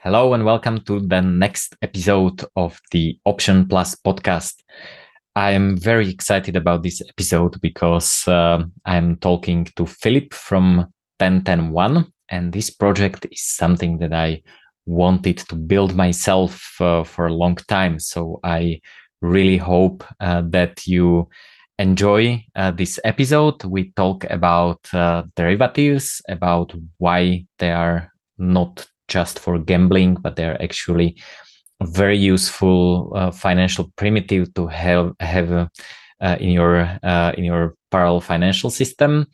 Hello and welcome to the next episode of the Option Plus podcast. I am very excited about this episode because uh, I'm talking to Philipp from 10101, and this project is something that I wanted to build myself uh, for a long time. So I really hope uh, that you enjoy uh, this episode. We talk about uh, derivatives, about why they are not just for gambling, but they're actually very useful uh, financial primitive to have have uh, in your uh, in your parallel financial system.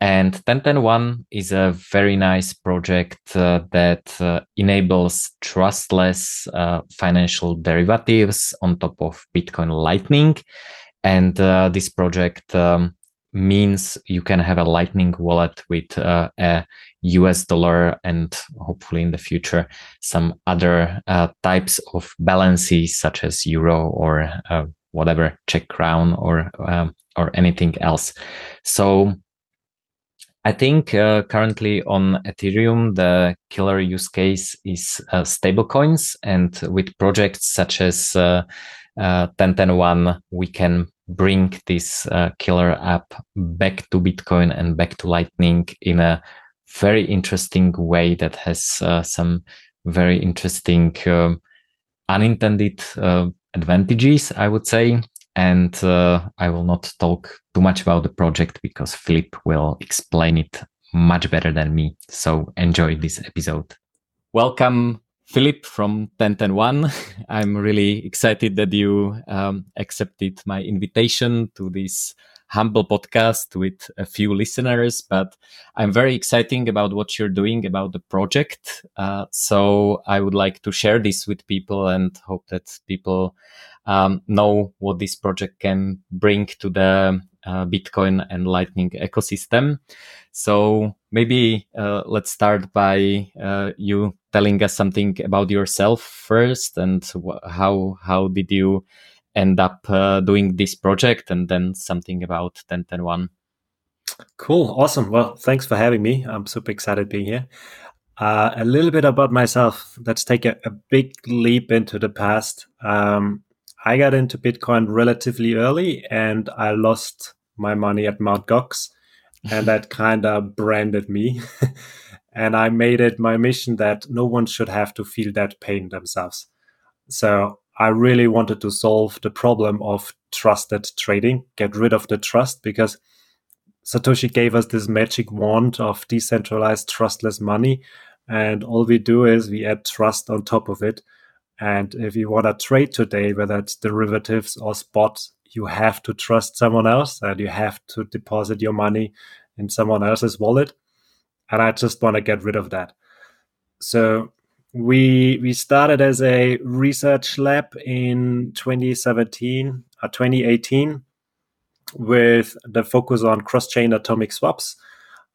And 10101 is a very nice project uh, that uh, enables trustless uh, financial derivatives on top of Bitcoin Lightning. And this project um, means you can have a Lightning wallet with uh, a US dollar and hopefully in the future some other uh, types of balances such as euro or uh, whatever Czech crown or um, or anything else. So I think uh, currently on Ethereum the killer use case is uh, stablecoins, and with projects such as uh, 10101, we can bring this uh, killer app back to Bitcoin and back to Lightning in a very interesting way that has uh, some very interesting um, unintended uh, advantages, I would say. And uh, I will not talk too much about the project because Philipp will explain it much better than me. So enjoy this episode. Welcome Philipp from 10101. I'm really excited that you um, accepted my invitation to this humble podcast with a few listeners, but I'm very excited about what you're doing about the project. Uh, so I would like to share this with people and hope that people um, know what this project can bring to the uh, Bitcoin and Lightning ecosystem. So maybe uh, let's start by uh, you telling us something about yourself first and how how did you end up uh, doing this project and then something about 10101. Cool, awesome. Well, thanks for having me. I'm super excited being here. Uh, a little bit about myself. Let's take a, a big leap into the past. Um, I got into Bitcoin relatively early and I lost my money at Mt. Gox. And that kind of branded me. and I made it my mission that no one should have to feel that pain themselves. So I really wanted to solve the problem of trusted trading, get rid of the trust because Satoshi gave us this magic wand of decentralized trustless money. And all we do is we add trust on top of it. And if you want to trade today, whether it's derivatives or spot, you have to trust someone else and you have to deposit your money in someone else's wallet. And I just want to get rid of that. So we we started as a research lab in 2017 or uh, 2018 with the focus on cross-chain atomic swaps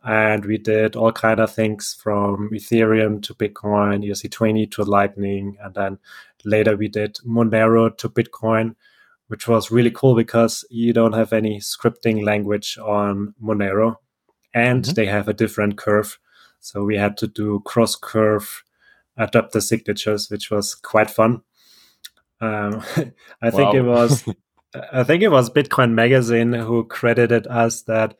and we did all kind of things from ethereum to bitcoin erc20 to lightning and then later we did monero to bitcoin which was really cool because you don't have any scripting language on monero and mm-hmm. they have a different curve. So we had to do cross curve adapter signatures which was quite fun. Um, i think it was I think it was Bitcoin Magazine who credited us that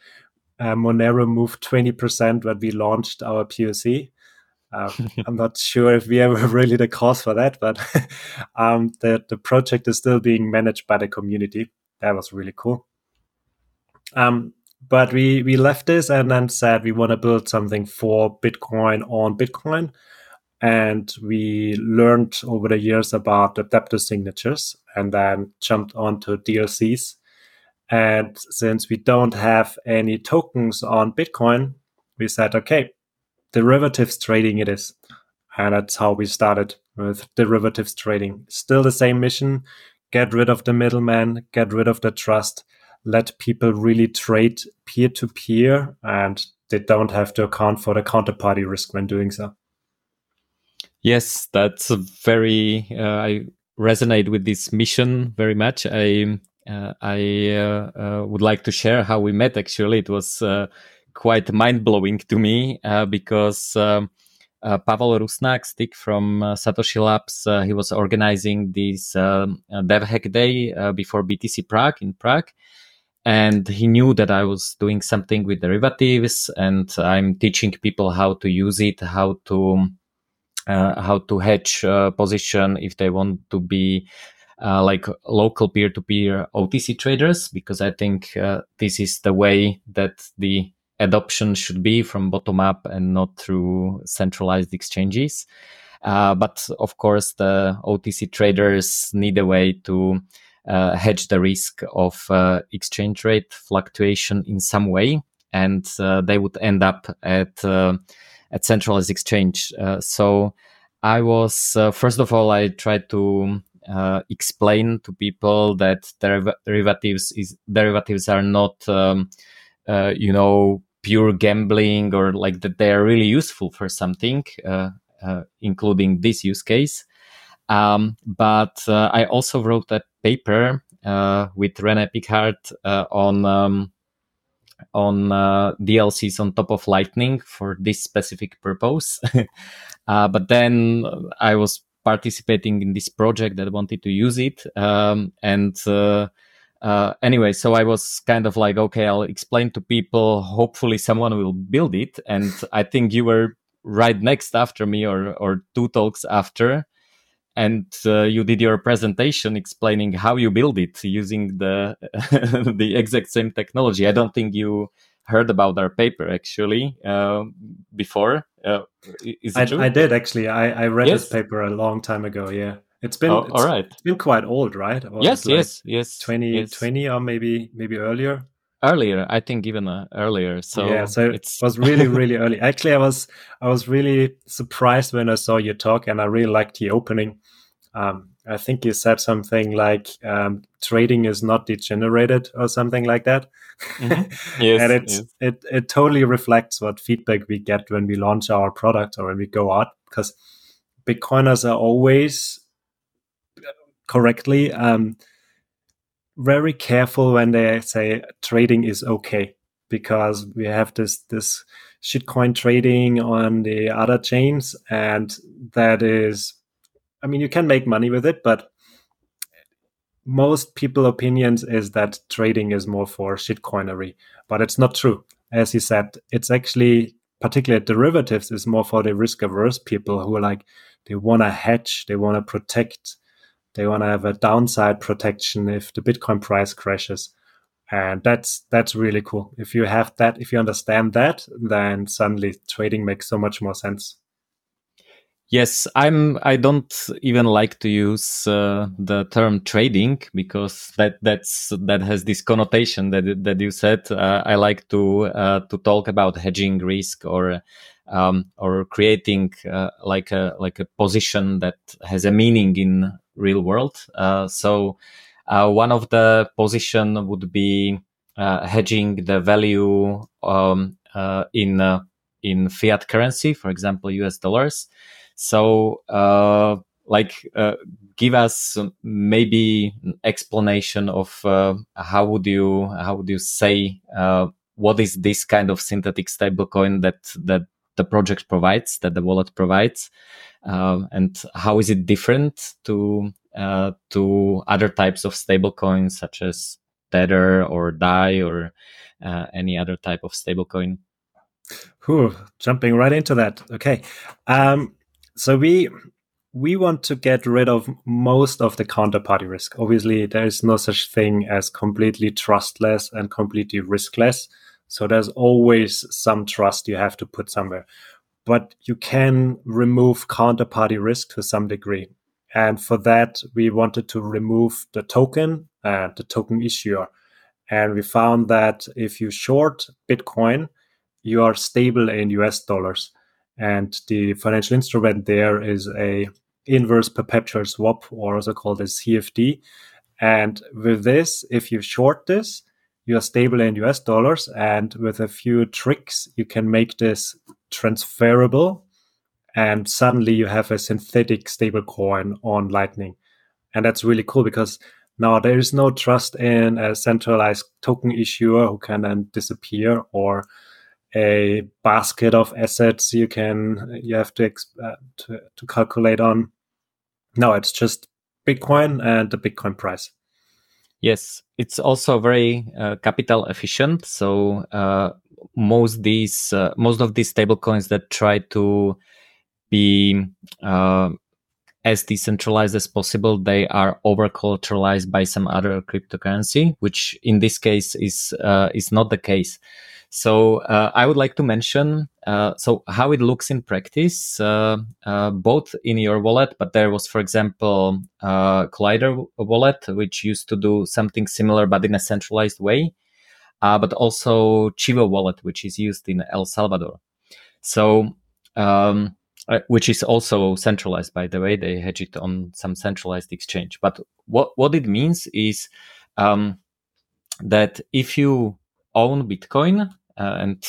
uh, Monero moved 20% when we launched our POC. Um, I'm not sure if we ever really the cause for that, but um, the, the project is still being managed by the community. That was really cool. Um, but we, we left this and then said we want to build something for Bitcoin on Bitcoin. And we learned over the years about adaptive signatures and then jumped onto DLCs. And since we don't have any tokens on Bitcoin, we said, okay, derivatives trading it is. And that's how we started with derivatives trading. Still the same mission get rid of the middleman, get rid of the trust, let people really trade peer to peer, and they don't have to account for the counterparty risk when doing so. Yes, that's very. Uh, I resonate with this mission very much. I uh, I uh, uh, would like to share how we met. Actually, it was uh, quite mind blowing to me uh, because um, uh, Pavel Rusnak, stick from Satoshi Labs, he was organizing this um, Dev Hack Day before BTC Prague in Prague. And he knew that I was doing something with derivatives and I'm teaching people how to use it, how to, how to hedge position if they want to be uh, like local peer-to-peer OTC traders, because I think uh, this is the way that the adoption should be from bottom up and not through centralized exchanges. Uh, but of course, the OTC traders need a way to uh, hedge the risk of uh, exchange rate fluctuation in some way, and uh, they would end up at at centralized exchange. So I was first of all, I tried to explain to people that derivatives is derivatives are not um, you know pure gambling or like that they are really useful for something, uh, uh, including this use case. Um, but uh, I also wrote a paper uh, with Rene Pickhardt uh, on um, on uh, DLCs on top of Lightning for this specific purpose. but then I was participating in this project that wanted to use it, um, and uh, anyway, so I was kind of like, okay, I'll explain to people. Hopefully, someone will build it. And I think you were right next after me, or or two talks after, and uh, you did your presentation explaining how you build it using the the exact same technology. I don't think you heard about our paper actually uh, before. Uh, is it I, true? I did actually. I, I read yes? this paper a long time ago. Yeah. It's been oh, it's, all right. It's been quite old, right? Or yes, like yes, yes. 2020 yes. or maybe maybe earlier. Earlier, I think even uh, earlier. So yeah, so it was really really early. Actually, I was I was really surprised when I saw your talk, and I really liked the opening. Um, I think you said something like um, trading is not degenerated or something like that. Mm-hmm. Yes, and it's, yes. it it totally reflects what feedback we get when we launch our product or when we go out because Bitcoiners are always correctly, um, very careful when they say trading is okay because we have this this shitcoin trading on the other chains and that is i mean you can make money with it but most people opinions is that trading is more for shitcoinery but it's not true as you said it's actually particularly derivatives is more for the risk averse people who are like they want to hedge they want to protect they want to have a downside protection if the Bitcoin price crashes. And that's that's really cool. If you have that, if you understand that, then suddenly trading makes so much more sense. Yes, I'm. I don't even like to use uh, the term trading because that that's that has this connotation that that you said. Uh, I like to uh, to talk about hedging risk or um, or creating uh, like a like a position that has a meaning in real world. Uh, so uh, one of the position would be hedging the value um, in in fiat currency, for example, US dollars. So like give us maybe an explanation of uh, how would you how would you say uh, what is this kind of synthetic stablecoin that that the project provides that the wallet provides uh, and how is it different to uh, to other types of stablecoins such as Tether or Dai or uh, any other type of stablecoin? Whew, jumping right into that. Okay, um, so we we want to get rid of most of the counterparty risk. Obviously, there is no such thing as completely trustless and completely riskless. So there's always some trust you have to put somewhere but you can remove counterparty risk to some degree. And for that, we wanted to remove the token and the token issuer. And we found that if you short Bitcoin, you are stable in US dollars. And the financial instrument there is a inverse perpetual swap, or also called a CFD. And with this, if you short this, you are stable in US dollars. And with a few tricks, you can make this transferable. And suddenly you have a synthetic stable coin on Lightning. And that's really cool because now there is no trust in a centralized token issuer who can then disappear or a basket of assets you can you have to uh, to, to calculate on. No, it's just Bitcoin and the Bitcoin price. Yes, it's also very uh, capital efficient. So uh, most these uh, most of these stablecoins that try to be uh, as decentralized as possible, they are over collateralized by some other cryptocurrency, which in this case is uh, is not the case. So uh, I would like to mention uh, so how it looks in practice, uh, uh both in your wallet, but there was, for example, uh, Kollider wallet, which used to do something similar but in a centralized way, uh, but also Chivo wallet, which is used in El Salvador. So um, which is also centralized, by the way. They hedge it on some centralized exchange. But what what it means is um, that if you own Bitcoin uh, and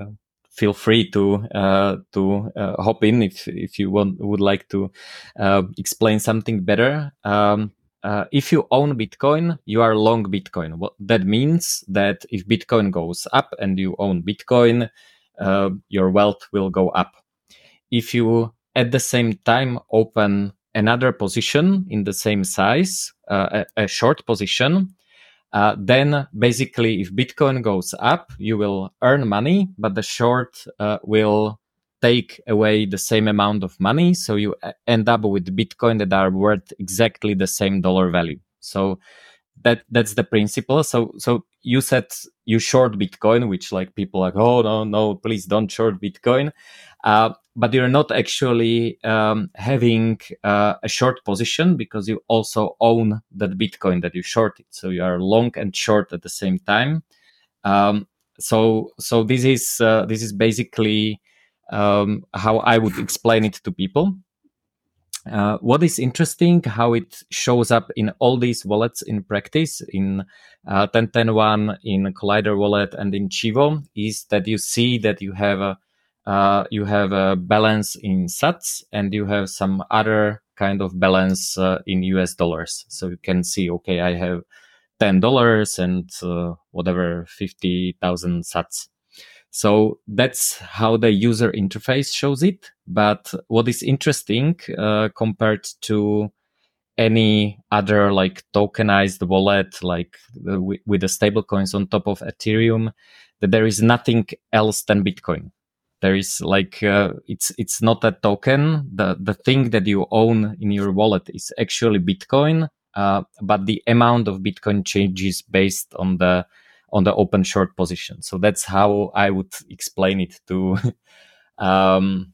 uh, feel free to uh, to hop in if if you want would like to explain something better. Um, uh, if you own Bitcoin, you are long Bitcoin. What that means that if Bitcoin goes up and you own Bitcoin, uh, your wealth will go up. If you at the same time open another position in the same size, uh, a, a, short position, uh, then basically if bitcoin goes up you will earn money but the short uh, will take away the same amount of money. So you uh, end up with bitcoin that are worth exactly the same dollar value. So that that's the principle so so you said you short bitcoin which like people like oh no no please don't short bitcoin uh, but you're not actually um, having uh, a short position because you also own that Bitcoin that you shorted. So you are long and short at the same time. Um, so so this is uh, this is basically um, how I would explain it to people. Uh, what is interesting, how it shows up in all these wallets in practice, in uh, 10101, in Kollider wallet, and in Chivo, is that you see that you have a uh, you have a balance in sats and you have some other kind of balance uh, in US dollars. So you can see, okay, I have $10 and uh, whatever 50,000 sats. So that's how the user interface shows it. But what is interesting uh, compared to any other like tokenized wallet, like with the stablecoins on top of Ethereum, that there is nothing else than Bitcoin there is like uh, it's it's not a token the the thing that you own in your wallet is actually bitcoin uh, but the amount of bitcoin changes based on the on the open short position so that's how i would explain it to um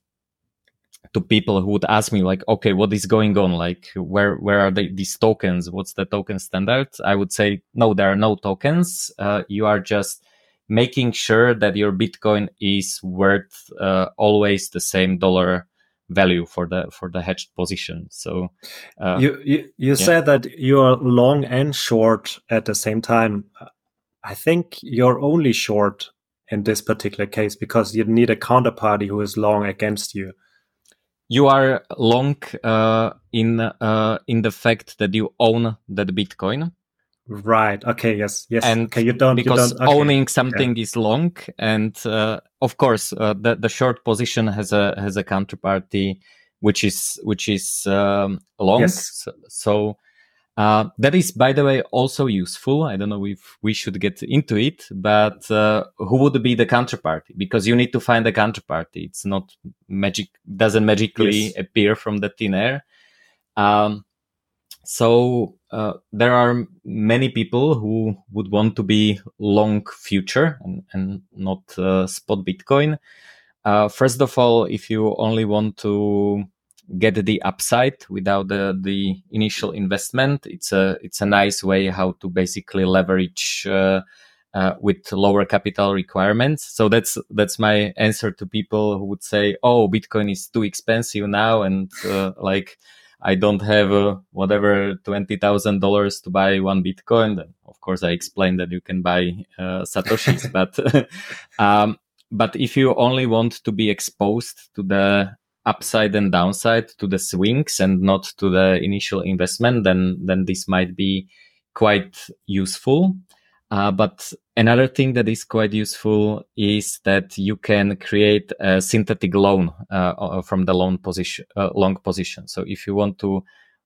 to people who would ask me like okay what is going on like where where are they, these tokens what's the token standard i would say no there are no tokens uh, you are just making sure that your Bitcoin is worth uh, always the same dollar value for the for the hedged position. So uh, you you, you yeah. said that you are long and short at the same time. I think you're only short in this particular case because you need a counterparty who is long against you. You are long uh, in uh, in the fact that you own that Bitcoin Right. Okay. Yes. Yes. And okay, you don't because you don't, okay. owning something yeah. is long, and uh, of course, uh, the the short position has a has a counterparty which is which is um, long. Yes. So, so uh, that is, by the way, also useful. I don't know if we should get into it, but uh, who would be the counterparty? Because you need to find a counterparty. It's not magic; doesn't magically yes. appear from the thin air. Um, so uh, there are many people who would want to be long future and, and not uh, spot Bitcoin. Uh, first of all, if you only want to get the upside without the, the initial investment, it's a it's a nice way how to basically leverage uh, uh, with lower capital requirements. So that's that's my answer to people who would say, "Oh, Bitcoin is too expensive now," and uh, like I don't have uh, whatever twenty thousand dollars to buy one Bitcoin. Then of course I explained that you can buy uh, satoshis, but um, but if you only want to be exposed to the upside and downside, to the swings, and not to the initial investment, then then this might be quite useful. Uh, but another thing that is quite useful is that you can create a synthetic loan uh, from the loan position, uh, long position. So if you want to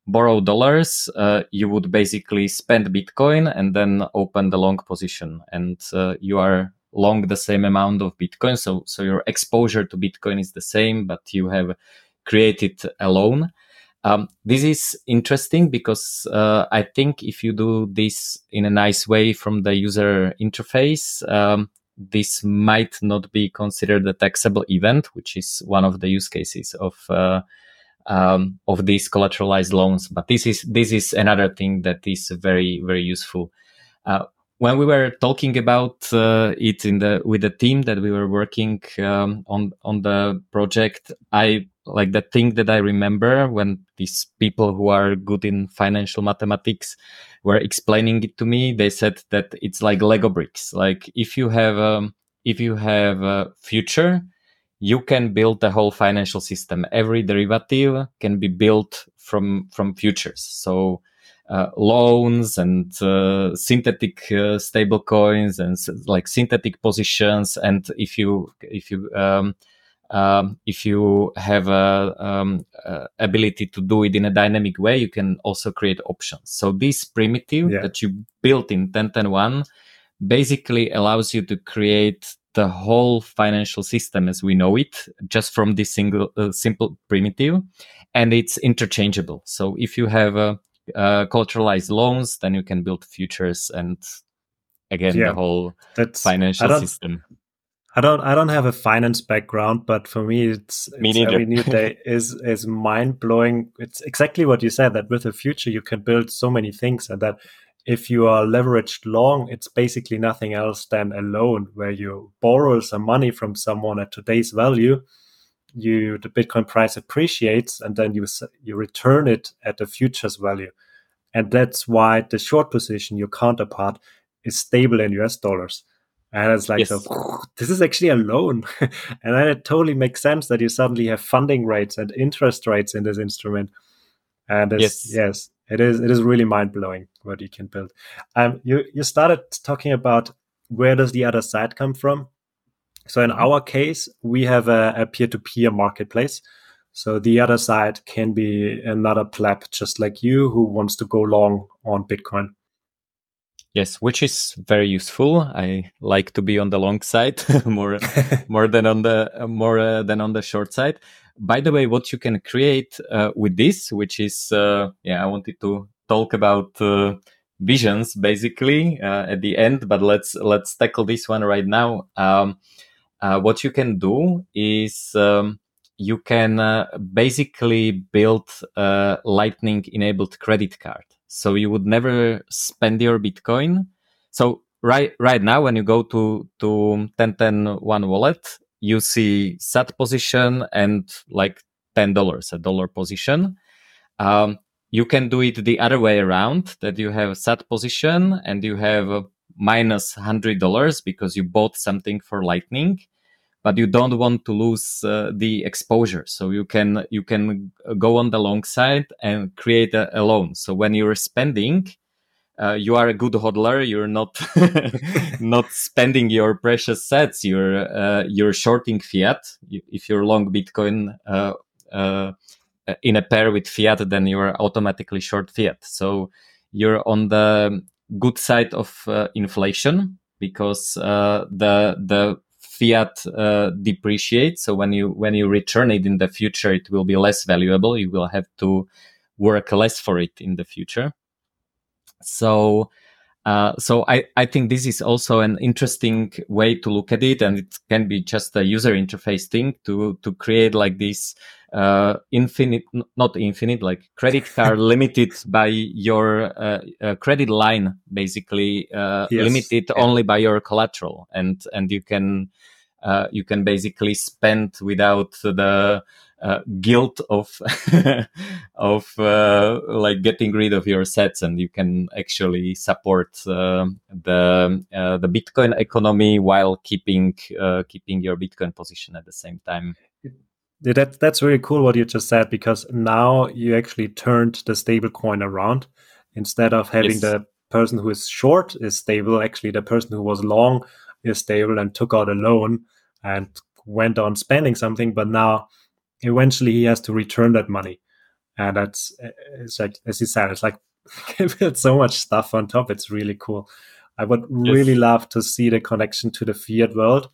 borrow dollars, uh, you would basically spend Bitcoin and then open the long position, and uh, you are long the same amount of Bitcoin. So so your exposure to Bitcoin is the same, but you have created a loan. Um, this is interesting because uh, I think if you do this in a nice way from the user interface, um, this might not be considered a taxable event, which is one of the use cases of uh, um, of these collateralized loans. But this is this is another thing that is very very useful. Uh, when we were talking about uh, it in the with the team that we were working um, on on the project, I like the thing that I remember when these people who are good in financial mathematics were explaining it to me. They said that it's like Lego bricks. Like if you have um, if you have a future, you can build the whole financial system. Every derivative can be built from from futures. So uh, loans and uh, synthetic uh, stable coins and like synthetic positions. And if you if you um, um, if you have a, um, ability to do it in a dynamic way, you can also create options. So this primitive yeah. that you built in 10101 basically allows you to create the whole financial system as we know it just from this single uh, simple primitive and it's interchangeable so if you have a uh, collateralized loans, then you can build futures and again yeah, the whole that's, financial I system. I don't I don't have a finance background, but for me it's, me it's every new day is is mind blowing. It's exactly what you said that with the future you can build so many things and that if you are leveraged long, it's basically nothing else than a loan where you borrow some money from someone at today's value you the Bitcoin price appreciates and then you you return it at the futures value, and that's why the short position, your counterpart, is stable in US dollars. And it's like, yes. so, this is actually a loan. and then it totally makes sense that you suddenly have funding rates and interest rates in this instrument. And yes, yes, it is. It is really mind blowing what you can build. Um, you you started talking about where does the other side come from? So in our case, we have a peer to peer marketplace. So the other side can be another pleb just like you who wants to go long on Bitcoin. Yes, which is very useful. I like to be on the long side more more than on the more uh, than on the short side. By the way, what you can create uh, with this, which is uh, yeah, I wanted to talk about uh, visions basically uh, at the end, but let's let's tackle this one right now. Um, uh, what you can do is um, you can uh, basically build a lightning enabled credit card. So you would never spend your bitcoin. So right right now when you go to to 1010 wallet you see sat position and like $10 a dollar position. Um, you can do it the other way around that you have sat position and you have minus $100 because you bought something for lightning but you don't want to lose uh, the exposure. So you can you can go on the long side and create a, a loan. So when you're spending uh, you are a good hodler. You're not not spending your precious sats. You're uh, you're shorting fiat. If you're long bitcoin uh, uh, in a pair with fiat then you're automatically short fiat. So you're on the good side of uh, inflation because uh, the the fiat uh, depreciates. So when you when you return it in the future it will be less valuable. You will have to work less for it in the future. So uh, so I, I think this is also an interesting way to look at it, and it can be just a user interface thing to to create like this uh, infinite, not infinite, like credit card limited by your uh, uh, credit line, basically uh, yes. limited yeah. only by your collateral, and and you can uh, you can basically spend without the uh, guilt of of uh, like getting rid of your sats, and you can actually support uh, the uh, the Bitcoin economy while keeping uh, keeping your Bitcoin position at the same time. That that's really cool what you just said because now you actually turned the stable coin around instead of having yes. the person who is short is stable. Actually, the person who was long is stable and took out a loan and went on spending something, but now eventually he has to return that money. And that's it's like as you said, it's like build so much stuff on top. It's really cool. I would really yes. love to see the connection to the fiat world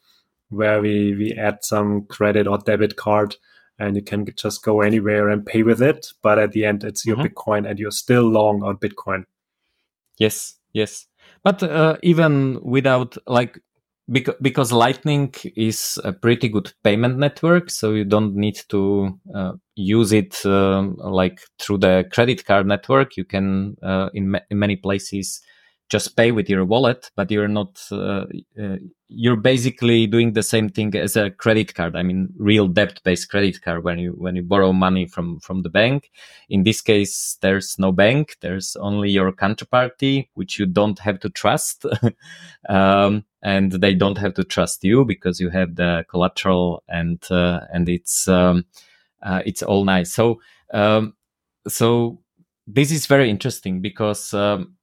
where we we add some credit or debit card and you can just go anywhere and pay with it. But at the end, it's your mm-hmm. Bitcoin and you're still long on Bitcoin. Yes, yes. But uh, even without like because, because lightning is a pretty good payment network so you don't need to uh, use it uh, like through the credit card network. You can uh, in, ma- in many places just pay with your wallet, but you're not, uh, uh, you're basically doing the same thing as a credit card. I mean, real debt based credit card when you, when you borrow money from, from the bank. In this case, there's no bank. There's only your counterparty, which you don't have to trust. um, and they don't have to trust you because you have the collateral and, uh, and it's, um, uh, it's all nice. So, um, so this is very interesting because, um,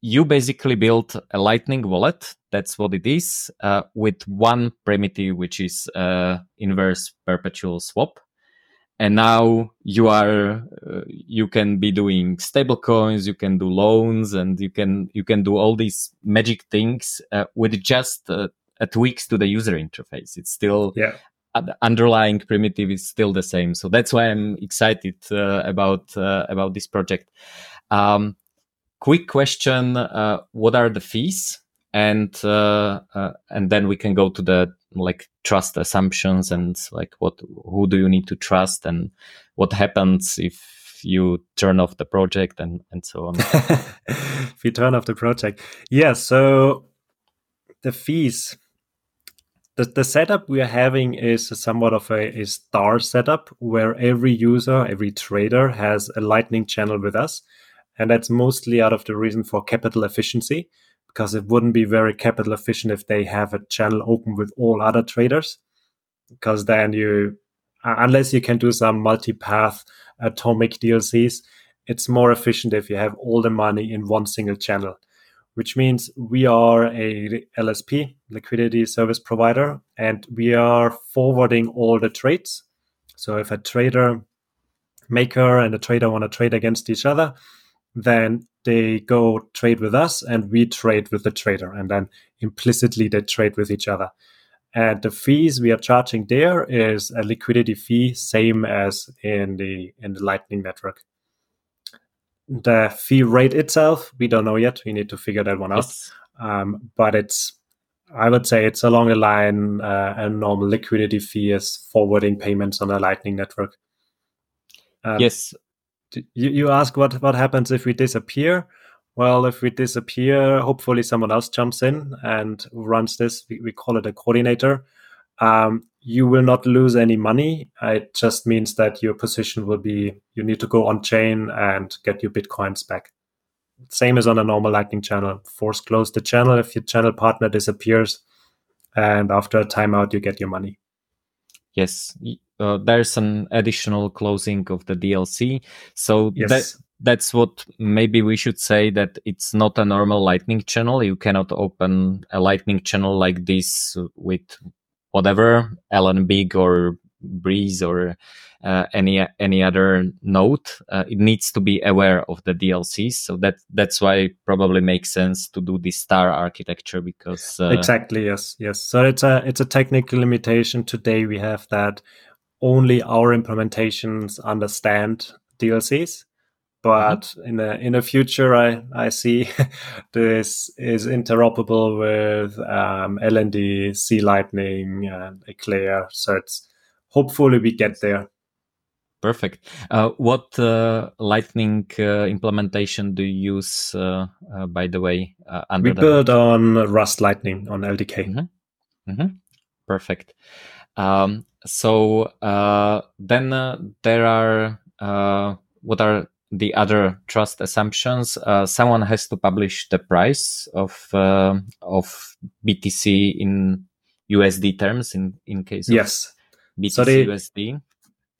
you basically built a Lightning wallet. That's what it is, uh, with one primitive, which is uh, inverse perpetual swap. And now you are, uh, you can be doing stable coins, you can do loans, and you can you can do all these magic things uh, with just uh, a tweaks to the user interface. It's still yeah. The underlying primitive is still the same. So that's why I'm excited uh, about about this project. Um, quick question uh, what are the fees? And uh, uh, and then we can go to the like trust assumptions and like what who do you need to trust and what happens if you turn off the project and and so on. If you turn off the project. Yeah so the fees the, the setup we are having is somewhat of a, a star setup where every user every trader has a lightning channel with us and that's mostly out of the reason for capital efficiency, because it wouldn't be very capital efficient if they have a channel open with all other traders. Because then you, unless you can do some multi path atomic DLCs, it's more efficient if you have all the money in one single channel, which means we are a LSP, liquidity service provider, and we are forwarding all the trades. So if a trader maker and a trader want to trade against each other, then they go trade with us and we trade with the trader and then implicitly they trade with each other. And the fees we are charging there is a liquidity fee same as in the in the lightning network. The fee rate itself we don't know yet. We need to figure that one yes. out um, but it's i would say it's along the line uh, a normal liquidity fee is forwarding payments on a lightning network. Um, yes you, you ask what what happens if we disappear? Well if we disappear hopefully someone else jumps in and runs this. We, we call it a coordinator. Um, you will not lose any money. It just means that your position will be you need to go on chain and get your bitcoins back. Same as on a normal lightning channel. Force close the channel if your channel partner disappears and after a timeout you get your money. Yes uh, there's an additional closing of the DLC. So yes. that that's what maybe we should say that it's not a normal lightning channel. You cannot open a lightning channel like this with whatever Alan LNBig or Breeze or uh, any any other node. Uh, it needs to be aware of the DLCs. So that that's why it probably makes sense to do the star architecture because uh, exactly yes yes. So it's a it's a technical limitation. Today we have that only our implementations understand DLCs. But mm-hmm. in the in the future, I I see this is interoperable with um, LND, C Lightning, and Eclair. So it's hopefully we get there. Perfect. Uh, what uh, Lightning uh, implementation do you use, uh, uh, by the way? Uh, we build on Rust Lightning on LDK. Mm-hmm. Mm-hmm. Perfect. Um, so uh, then uh, there are uh, what are the other trust assumptions? Uh, someone has to publish the price of uh, of BTC in USD terms in in case yes BTC so they, USD.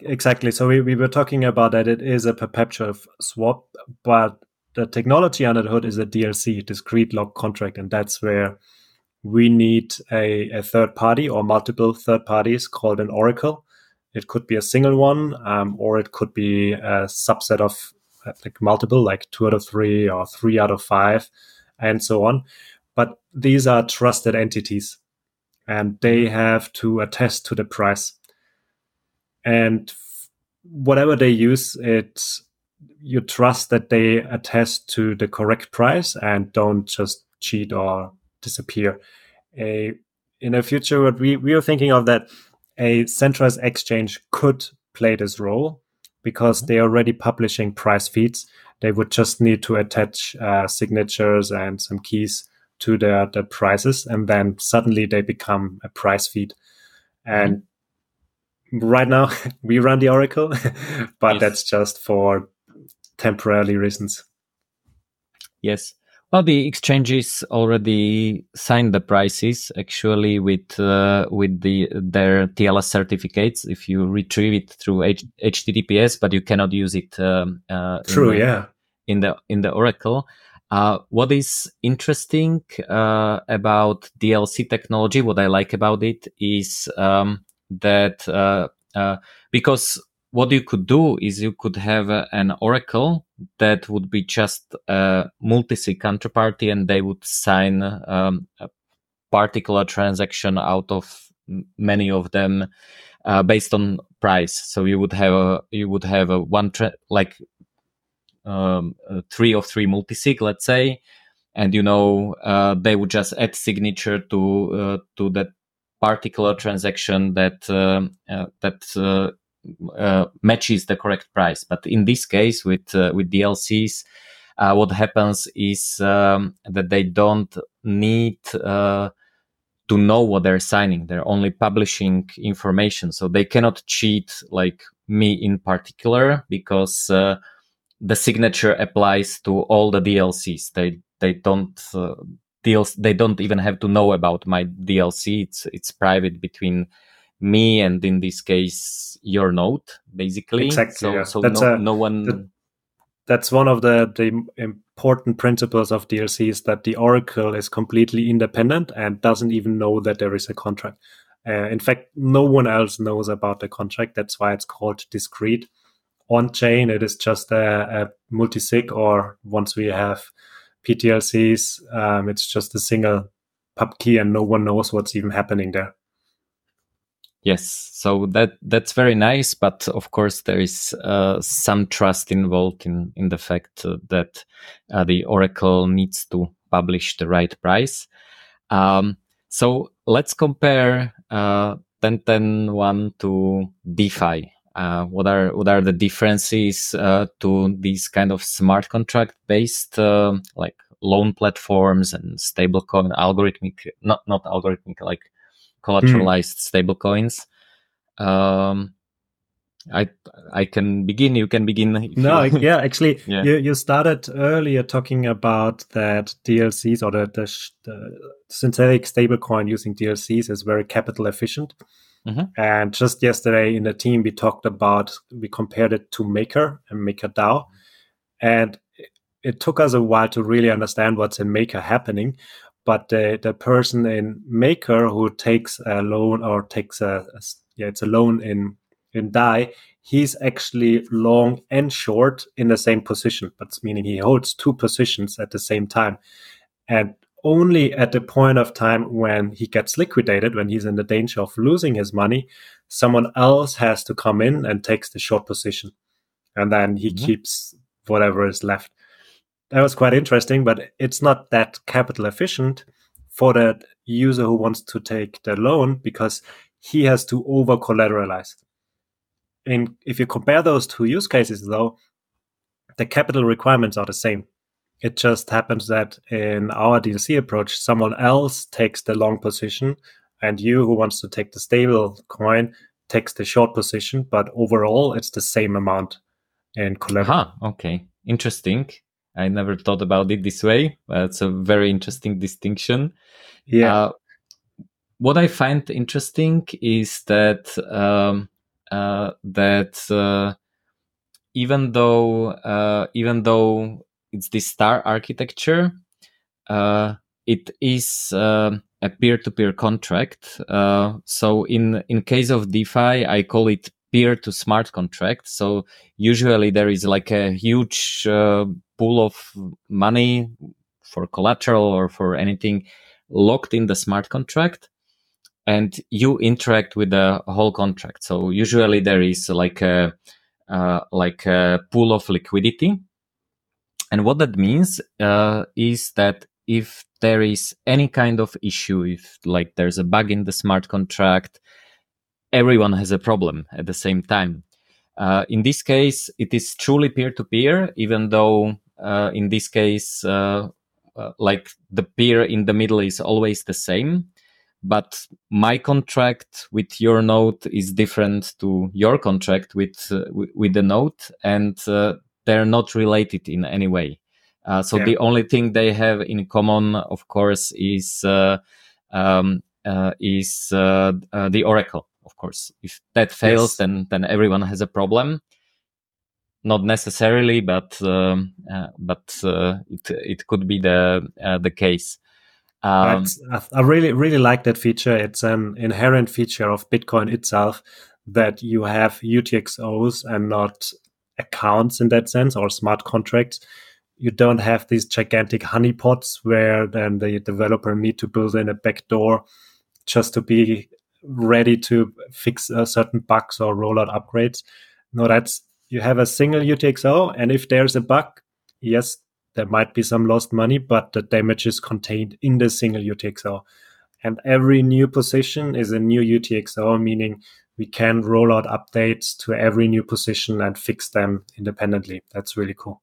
Exactly. So we, we were talking about that it is a perpetual swap, but the technology under the hood is a DLC, discreet log contract, and that's where we need a, a third party or multiple third parties called an oracle. It could be a single one, um, or it could be a subset of uh, like multiple, like two out of three or three out of five, and so on. But these are trusted entities, and they have to attest to the price. And whatever they use, it you trust that they attest to the correct price and don't just cheat or disappear. A in the future, what we, we are thinking of that a centralized exchange could play this role because mm-hmm. they're already publishing price feeds. They would just need to attach uh, signatures and some keys to their, their prices, and then suddenly they become a price feed. And mm-hmm. right now, we run the Oracle, but yes. that's just for temporary reasons. Yes. Well, the exchanges already signed the prices actually with uh, with the their TLS certificates. If you retrieve it through H- HTTPS, but you cannot use it. Um, uh, True. In the, yeah. In the in the Oracle. Uh, what is interesting uh, about DLC technology, what I like about it, is um, that uh, uh, because what you could do is you could have a, an oracle that would be just a multi-sig counterparty and they would sign um, a particular transaction out of many of them uh, based on price. So you would have a you would have a one tra- like um, three of three multi-sig let's say and you know uh, they would just add signature to uh, to that particular transaction that um, uh, that uh, uh, matches the correct price. But in this case, with uh, with DLCs, uh, what happens is um, that they don't need uh, to know what they're signing. They're only publishing information, so they cannot cheat like me in particular because uh, the signature applies to all the DLCs. They they don't. Uh, deals they don't even have to know about my DLC. It's it's private between me and in this case your node basically. Exactly so, yeah. so that's no, a, no one that, that's one of the the important principles of DLC is that the oracle is completely independent and doesn't even know that there is a contract. Uh, in fact no one else knows about the contract. That's why it's called discreet. On chain it is just a, a multi-sig or once we have ptlcs um, it's just a single pub key and no one knows what's even happening there Yes, so that that's very nice, but of course there is uh, some trust involved in in the fact uh, that uh, the Oracle needs to publish the right price. Um, so let's compare uh, 10101 to DeFi. Uh, what are what are the differences uh, to these kind of smart contract based uh, like loan platforms and stablecoin algorithmic not not algorithmic like collateralized mm. stable coins. Um, I I can begin. You can begin. No, yeah, actually, yeah. you you started earlier talking about that DLCs or the, the, the synthetic stablecoin using DLCs is very capital efficient. Mm-hmm. And just yesterday in the team, we talked about we compared it to Maker and Maker DAO, and it took us a while to really understand what's in Maker happening but the, the person in maker who takes a loan or takes a, a yeah it's a loan in in dai he's actually long and short in the same position but meaning he holds two positions at the same time. And only at the point of time when he gets liquidated when he's in the danger of losing his money someone else has to come in and takes the short position. And then he mm-hmm. keeps whatever is left that was quite interesting, but it's not that capital efficient for the user who wants to take the loan because he has to over collateralize. And if you compare those two use cases, though, the capital requirements are the same. It just happens that in our DLC approach, someone else takes the long position, and you who wants to take the stable coin takes the short position. But overall, it's the same amount in collateral. Huh, okay, interesting. I never thought about it this way. it's a very interesting distinction. Yeah. Uh, what I find interesting is that um, uh, that uh, even though uh, even though it's the star architecture. Uh, it is uh, a peer-to-peer contract. Uh, so in in case of DeFi, I call it peer to smart contract. So usually there is like a huge uh, pool of money for collateral or for anything locked in the smart contract and you interact with the whole contract. So usually there is like a uh, like a pool of liquidity, and what that means uh, is that if there is any kind of issue, if like there's a bug in the smart contract, everyone has a problem at the same time. Uh, in this case, it is truly peer to peer, even though in this case, uh, uh, like the peer in the middle is always the same but my contract with your node is different to your contract with uh, with the node and uh, they're not related in any way uh, so yeah. the only thing they have in common of course is uh, um, uh, is uh, the oracle of course if that fails yes. then then everyone has a problem not necessarily but um, but it it could be the the case um, I really, really like that feature. It's an inherent feature of Bitcoin itself that you have UTXOs and not accounts in that sense or smart contracts. You don't have these gigantic honeypots where then the developer need to build in a backdoor just to be ready to fix uh, certain bugs or roll out upgrades. No, that's you have a single UTXO, and if there's a bug, yes, there might be some lost money, but the damage is contained in the single UTXO. And every new position is a new UTXO, meaning we can roll out updates to every new position and fix them independently. That's really cool.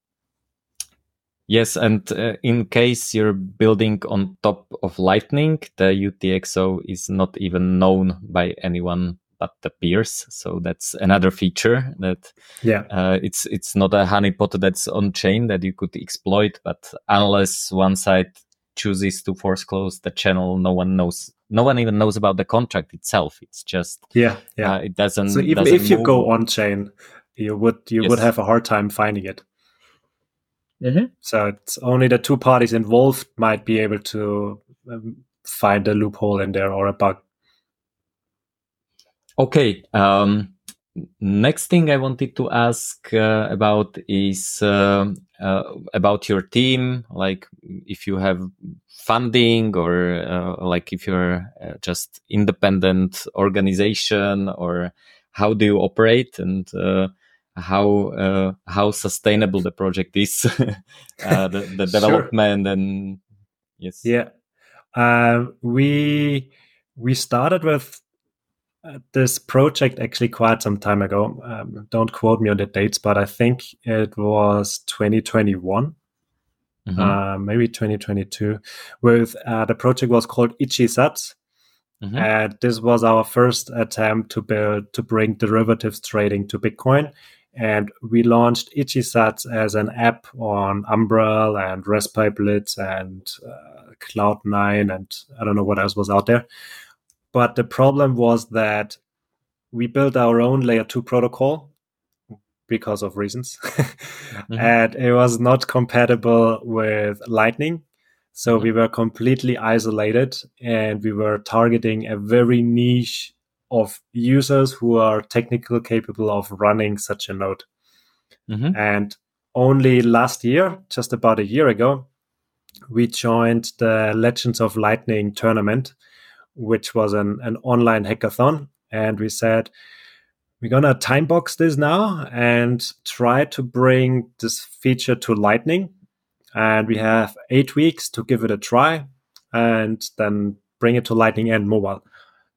Yes, and uh, in case you're building on top of Lightning, the UTXO is not even known by anyone but the peers. So that's another feature that yeah, uh, it's it's not a honeypot that's on chain that you could exploit, but unless one side chooses to force close the channel, no one knows. No one even knows about the contract itself. It's just yeah, yeah. Uh, it doesn't. So even doesn't if you go on chain, you would you yes. would have a hard time finding it. Mm-hmm. So it's only the two parties involved might be able to um, find a loophole in there or a bug. Okay. Um, next thing I wanted to ask uh, about is uh, uh, about your team. Like, if you have funding, or uh, like if you're uh, just independent organization, or how do you operate, and uh, how how sustainable the project is, the, the development, sure. and yes, yeah. we we started with this project actually quite some time ago. Um, don't quote me on the dates, but I think it was 2021, mm-hmm. uh, maybe 2022. With uh, the project was called ItchySats, mm-hmm. and this was our first attempt to build to bring derivatives trading to Bitcoin. And we launched ItchySats as an app on Umbrel and RaspiBlitz and uh, Cloud9 and I don't know what else was out there. But the problem was that we built our own layer two protocol because of reasons. mm-hmm. And it was not compatible with Lightning. So mm-hmm. we were completely isolated and we were targeting a very niche of users who are technically capable of running such a node. Mm-hmm. And only last year, just about a year ago, we joined the Legends of Lightning tournament, which was an, an online hackathon. And we said, we're going to time box this now and try to bring this feature to Lightning. And we have eight weeks to give it a try and then bring it to Lightning and mobile.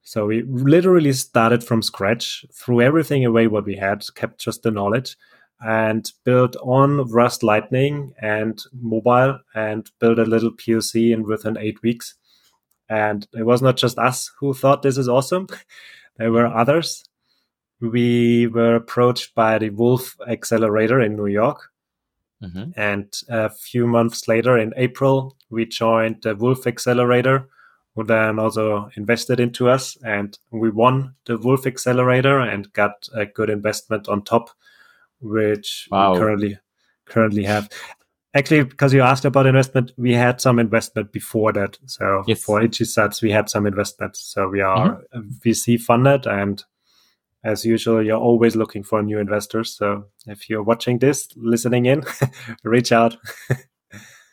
So we literally started from scratch, threw everything away what we had, kept just the knowledge, and built on Rust Lightning and mobile and built a little POC in within eight weeks. And it was not just us who thought this is awesome. there were others. We were approached by the Wolf Accelerator in New York. Mm-hmm. And a few months later, in April, we joined the Wolf Accelerator, who then also invested into us. And we won the Wolf Accelerator and got a good investment on top, which wow. we currently currently have. Actually, because you asked about investment, we had some investment before that. So Yes. for ItchySats, we had some investment. So we are VC funded, and as usual, you're always looking for new investors. So if you're watching this, listening in, reach out.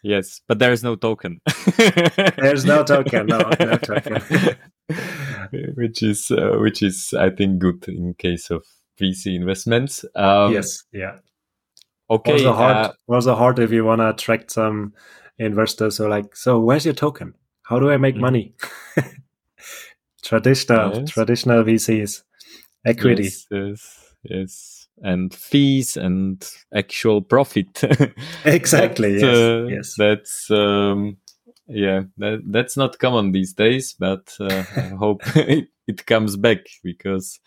Yes, but there is no token. There's no token. No, no token. which is uh, which is I think good in case of VC investments. Um, yes, yeah. Okay. also hard. uh, also hard if you want to attract some investors. So like, so where's your token? How do I make Mhm. money? traditional, Yes. traditional VCs, equity. Yes, yes, yes, and fees and actual profit. Exactly. That, yes. uh, yes. That's um, yeah, that, that's not common these days, but uh, I hope it, it comes back because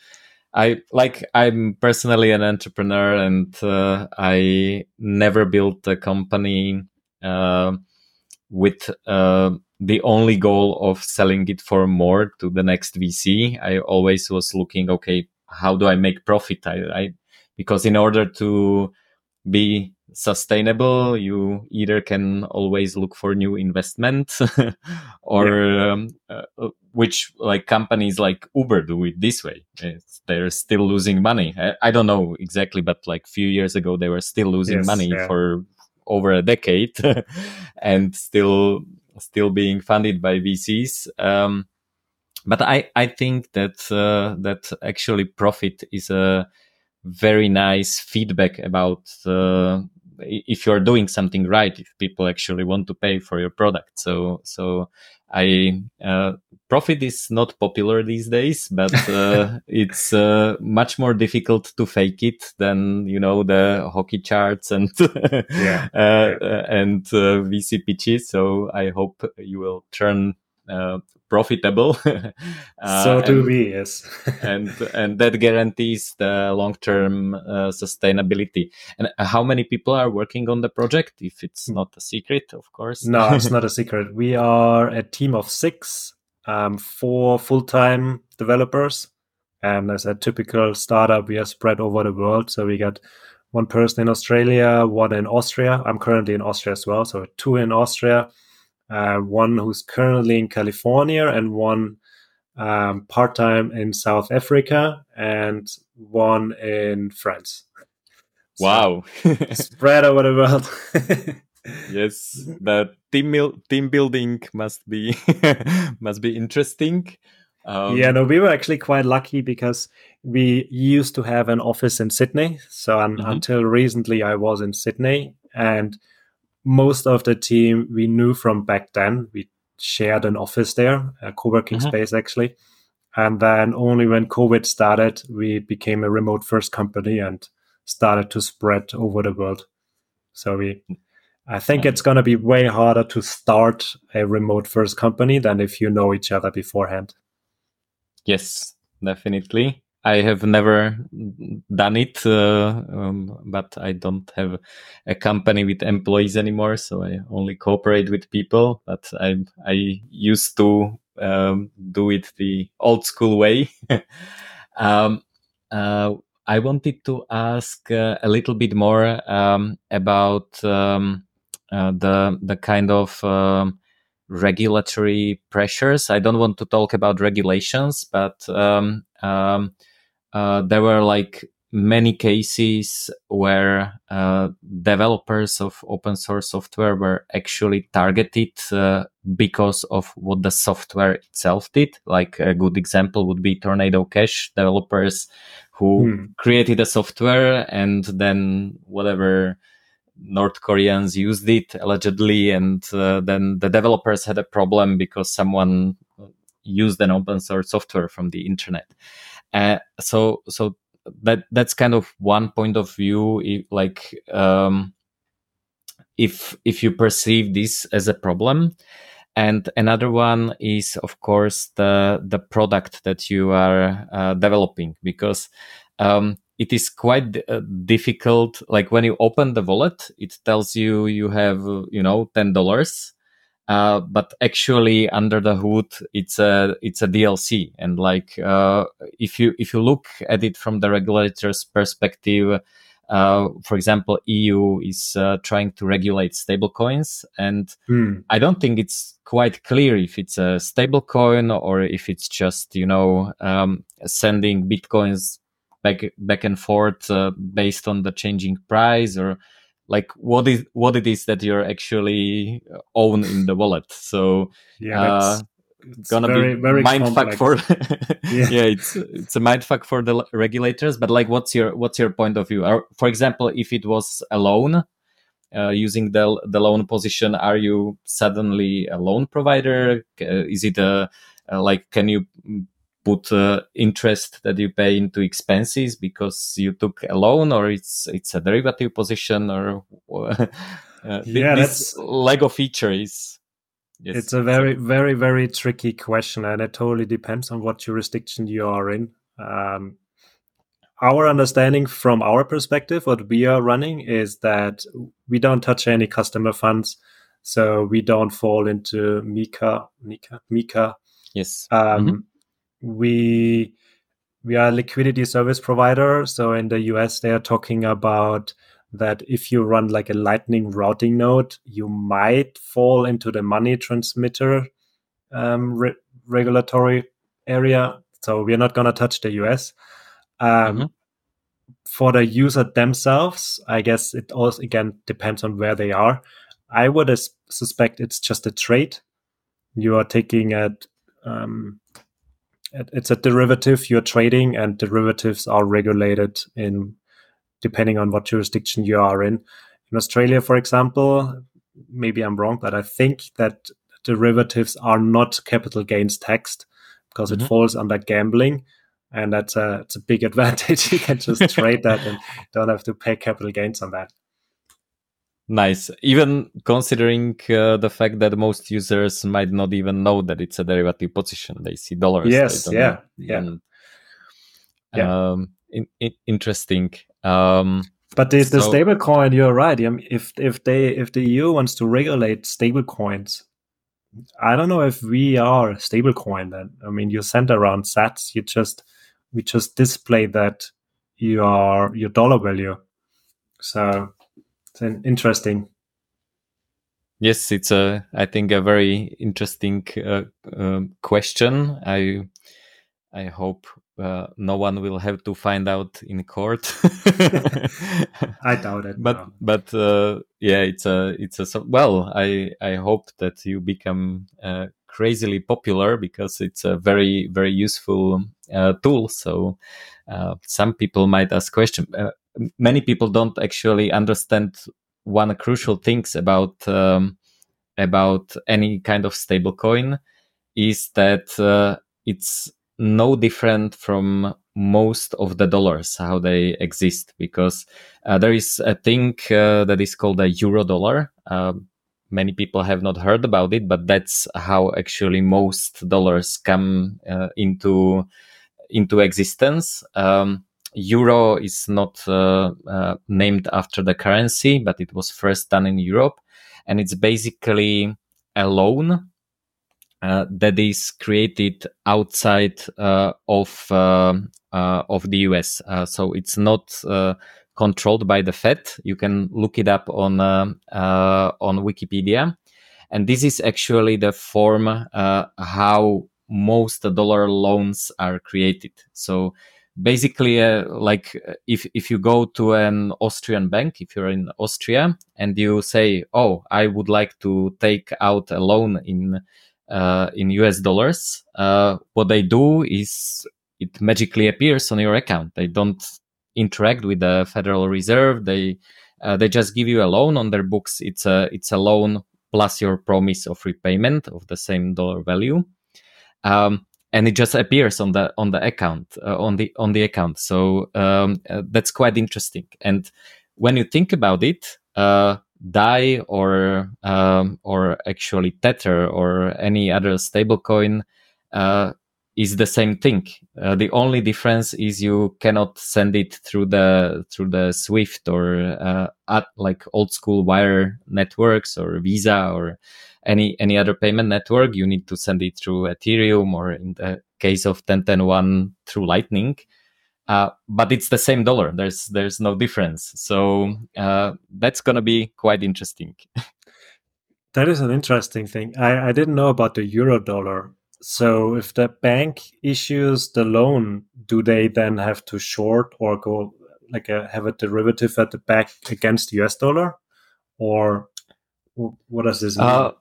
I like I'm personally an entrepreneur and uh, I never built a company uh, with uh, the only goal of selling it for more to the next VC. I always was looking, okay, how do I make profit? I, I because in order to be sustainable, you either can always look for new investment or um, uh, which like companies like Uber do it this way. It's, they're still losing money. I, I, don't know exactly, but like a few years ago, they were still losing Yes, money yeah. for over a decade and still still being funded by VCs. Um, but I, I think that uh, that actually profit is a very nice feedback about uh, if you're doing something right if people actually want to pay for your product. So so i uh, profit is not popular these days but uh, it's uh, much more difficult to fake it than you know the hockey charts and Yeah. uh, and uh, vc pitches so i hope you will turn uh, profitable Uh, so do and- we. Yes. and and that guarantees the long term uh, sustainability. And how many people are working on the project? If it's not a secret, of course. no, it's not a secret. We are a team of six, um, four full time developers. And as a typical startup, we are spread over the world. So we got one person in Australia, one in Austria. I'm currently in Austria as well. So two in Austria, uh, one who's currently in California, and one um, part time in South Africa, and one in France. So wow. spread over the world. yes, the team team building must be must be interesting. Um, yeah, no, we were actually quite lucky because we used to have an office in Sydney. So un- Mhm. until recently, I was in Sydney, and most of the team we knew from back then. We shared an office there, a co-working Mhm. space actually. And then only when COVID started, we became a remote first company and started to spread over the world. So we, I think it's going to be way harder to start a remote first company than if you know each other beforehand. Yes, definitely. I have never done it, uh, um, but I don't have a company with employees anymore, so I only cooperate with people. But I I used to um, do it the old school way. um, uh, I wanted to ask uh, a little bit more um, about um, uh, the the kind of um, regulatory pressures. I don't want to talk about regulations, but um, um, uh, there were like many cases where uh, developers of open source software were actually targeted uh, because of what the software itself did. Like a good example would be Tornado Cash developers who Hmm. created a software and then whatever North Koreans used it allegedly, and uh, then the developers had a problem because someone used an open source software from the internet. Uh, so, so that that's kind of one point of view. If, like, um, if if you perceive this as a problem, and another one is of course the the product that you are uh, developing because um, it is quite uh, difficult like when you open the wallet it tells you you have you know ten dollars uh, but actually under the hood it's a it's a dlc and like uh, if you if you look at it from the regulator's perspective uh, for example, EU is uh, trying to regulate stablecoins, and Hmm. I don't think it's quite clear if it's a stablecoin or if it's just you know um, sending bitcoins back back and forth uh, based on the changing price or like what is what it is that you're actually own in the wallet. So Yeah, uh, it's gonna very, be very mindfuck complex. for Yeah. yeah. it's it's a mindfuck for the regulators but like what's your what's your point of view Or, for example if it was a loan uh, using the the loan position are you suddenly a loan provider uh, is it a, uh like can you put uh, interest that you pay into expenses because you took a loan or it's it's a derivative position or uh, Yeah, this lego feature is yes, It's a very, very, very tricky question, and it totally depends on what jurisdiction you are in. Um, our understanding from our perspective, what we are running is that we don't touch any customer funds, so we don't fall into MiCA, MiCA, MiCA. yes Um, Mhm. We we are a liquidity service provider, so in the US they are talking about that if you run like a lightning routing node you might fall into the money transmitter um, re- regulatory area. So we're not going to touch the us um, Mhm. for the user themselves i guess it also again depends on where they are. I would as- suspect it's just a trade. You are taking a um, it's a derivative you're trading and derivatives are regulated in depending on what jurisdiction you are in. In Australia, for example, maybe I'm wrong, but I think that derivatives are not capital gains taxed because Mhm. it falls under gambling. And that's a, it's a big advantage. you can just trade that and don't have to pay capital gains on that. Nice. Even considering uh, the fact that most users might not even know that it's a derivative position, they see dollars. Yes, yeah, yeah. And, Yeah. Um, in, in, interesting. Um, But the, the So- stable coin, you're right. If if they if the EU wants to regulate stable coins, I don't know if we are a stable coin then. I mean, you send around sats, you just we just display that you are your dollar value. So interesting. yes, it's a, I think, a very interesting uh, um question. I, I hope uh, no one will have to find out in court. I doubt it. but no. but uh, yeah it's a it's a well i i hope that you become uh, crazily popular because it's a very very useful uh, tool so uh, some people might ask question uh, many people don't actually understand one crucial things about um, about any kind of stable coin is that uh, it's no different from most of the dollars how they exist because uh, there is a thing uh, that is called a euro dollar. Um, many people have not heard about it but that's how actually most dollars come uh, into into existence. Um, euro is not uh, uh, named after the currency but it was first done in europe and it's basically a loan uh, that is created outside uh, of uh, uh, of the US. So it's not controlled by the Fed. You can look it up on on Wikipedia, and this is actually the form how most dollar loans are created. So basically, uh, like if if you go to an Austrian bank, if you're in Austria, and you say, "Oh, I would like to take out a loan in." uh, in US dollars, uh, what they do is it magically appears on your account. They don't interact with the Federal Reserve. They uh, they just give you a loan on their books. It's a it's a loan plus your promise of repayment of the same dollar value, um, and it just appears on the on the account uh, on the on the account. So um, uh, that's quite interesting. And when you think about it, uh, DAI or um, or actually Tether or any other stablecoin uh, is the same thing. Uh, the only difference is you cannot send it through the through the SWIFT or uh, at like old school wire networks or Visa or any any other payment network. You need to send it through Ethereum or in the case of 10101 through Lightning. uh, but it's the same dollar. There's there's no difference. So uh, that's gonna be quite interesting. that is an interesting thing. I, I didn't know about the euro dollar. So if the bank issues the loan, do they then have to short or go like a, have a derivative at the back against the US dollar, or what does this mean? Uh,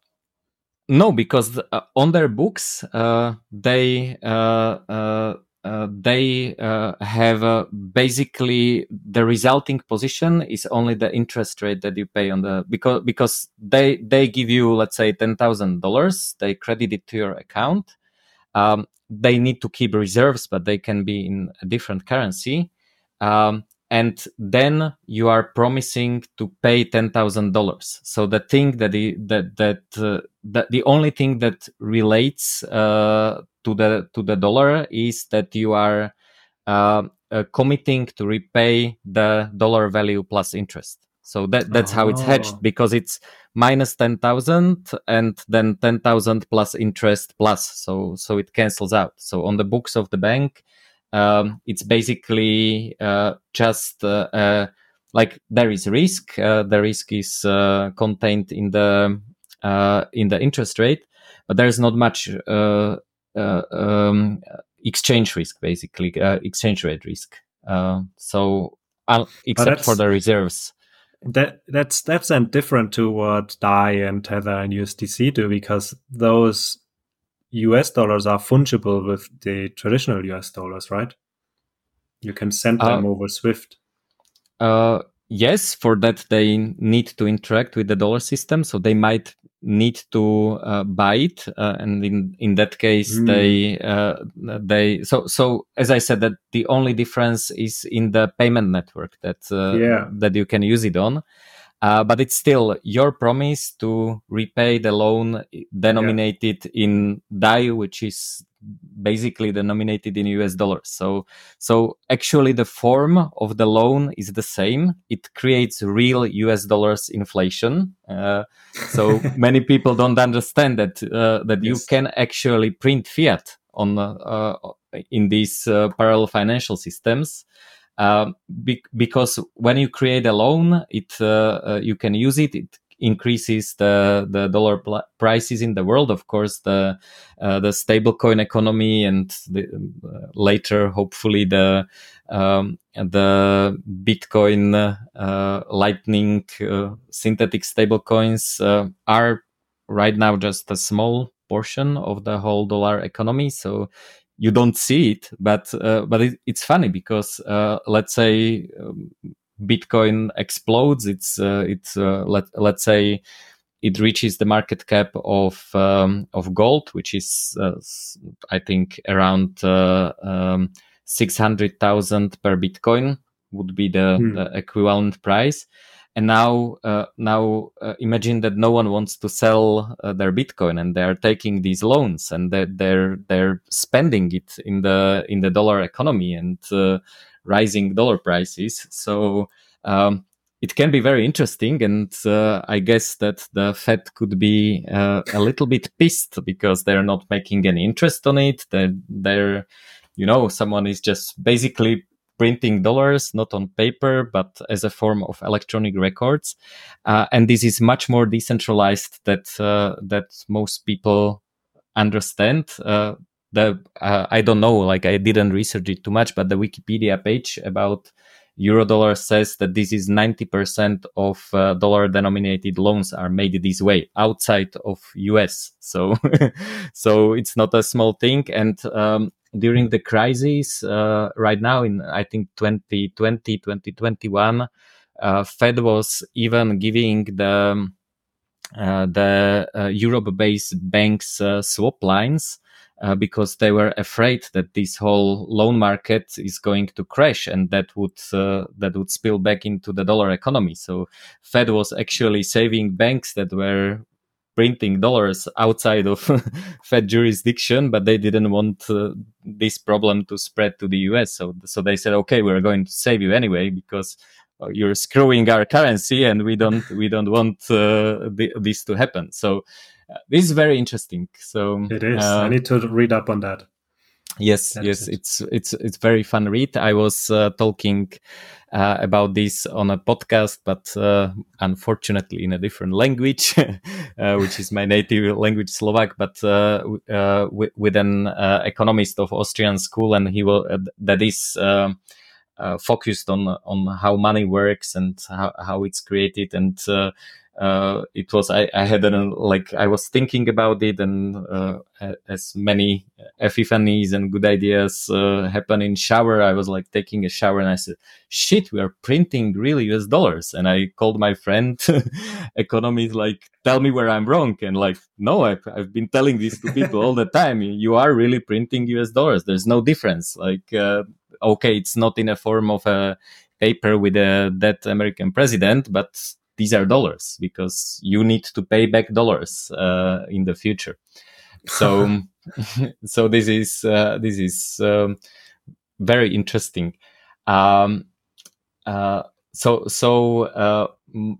no, because uh, on their books uh, they uh, uh, uh, they have basically the resulting position is only the interest rate that you pay on the because because they they give you let's say ten thousand dollars they credit it to your account. Um, they need to keep reserves, but they can be in a different currency. Um, and then you are promising to pay ten thousand dollars. So the thing that the that that uh, that the only thing that relates uh, to the to the dollar is that you are uh, uh committing to repay the dollar value plus interest. So that that's oh. how it's hedged oh. because it's minus ten thousand and then ten thousand plus interest plus. So so it cancels out. So on the books of the bank um, it's basically uh, just uh, uh, like there is risk. Uh, the risk is uh, contained in the uh, in the interest rate, but there is not much um, exchange risk, basically exchange rate risk. so except for the reserves. That that's that's then different to what Dai and Tether and USDC do because those US dollars are fungible with the traditional US dollars, right? You can send them uh, over Swift. Uh, yes, for that they need to interact with the dollar system, so they might need to uh, buy it, uh, and in in that case, mm. they uh, they so so as I said, that the only difference is in the payment network that uh, yeah. that you can use it on. Uh, but it's still your promise to repay the loan denominated yeah. in DAI, which is basically denominated in US dollars. So, so actually the form of the loan is the same. It creates real US dollars inflation. Uh, so many people don't understand that, uh, that yes. you can actually print fiat on, uh, in these uh, parallel financial systems. Um, be- because when you create a loan, it uh, uh, you can use it. It increases the the dollar pl- prices in the world. Of course, the uh, the stablecoin economy and the, uh, later, hopefully, the um, the Bitcoin, uh, Lightning, uh, synthetic stablecoins are right now just a small portion of the whole dollar economy. So you don't see it, but uh, but it, it's funny because uh, let's say um, Bitcoin explodes. It's uh, it's uh, let let's say it reaches the market cap of um, of gold, which is uh, I think around uh, um, six hundred thousand per Bitcoin would be the, hmm. the equivalent price and now uh, now uh, imagine that no one wants to sell uh, their bitcoin and they're taking these loans and they're they're, they're spending it in the in the dollar economy and uh, rising dollar prices. So um, it can be very interesting and uh, i guess that the fed could be uh, a little bit pissed because they're not making any interest on it. They're, they're you know someone is just basically printing dollars, not on paper, but as a form of electronic records. Uh, and this is much more decentralized that uh, that most people understand. Uh, the uh, I don't know, like I didn't research it too much, but the Wikipedia page about eurodollar says that this is 90% of uh, dollar denominated loans are made this way outside of us so so it's not a small thing and um, during the crisis uh, right now in i think 2020 2021 uh, fed was even giving the uh, the uh, europe based banks uh, swap lines uh, because they were afraid that this whole loan market is going to crash and that would that would spill back into the dollar economy. So fed was actually saving banks that were printing dollars outside of Fed jurisdiction, but they didn't want uh, this problem to spread to the US. So, so they said, okay, we're going to save you anyway because uh, you're screwing our currency, and we don't we don't want uh, th- this to happen. So uh, this is very interesting. So it is. I uh, need to read up on that. Yes, that yes, it's it's it's very fun read. I was uh, talking uh, about this on a podcast, but uh, unfortunately in a different language, uh, which is my native language, Slovak. But uh, uh, with, with, an economist of Austrian school, and he will that is. Um, focused on on how money works and how, how it's created and uh, it was I, I had a like I was thinking about it and uh, as many epiphanies and good ideas uh, happen in shower I was like taking a shower and I said shit we are printing really US dollars. And I called my friend economist like tell me where I'm wrong. And like no I've, I've been telling this to people all the time you are really printing US dollars. There's no difference. Like uh, okay it's not in a form of a paper with a dead American president but these are dollars because you need to pay back dollars uh, in the future. So, so this is uh, this is um, very interesting. Um, uh, so, so uh,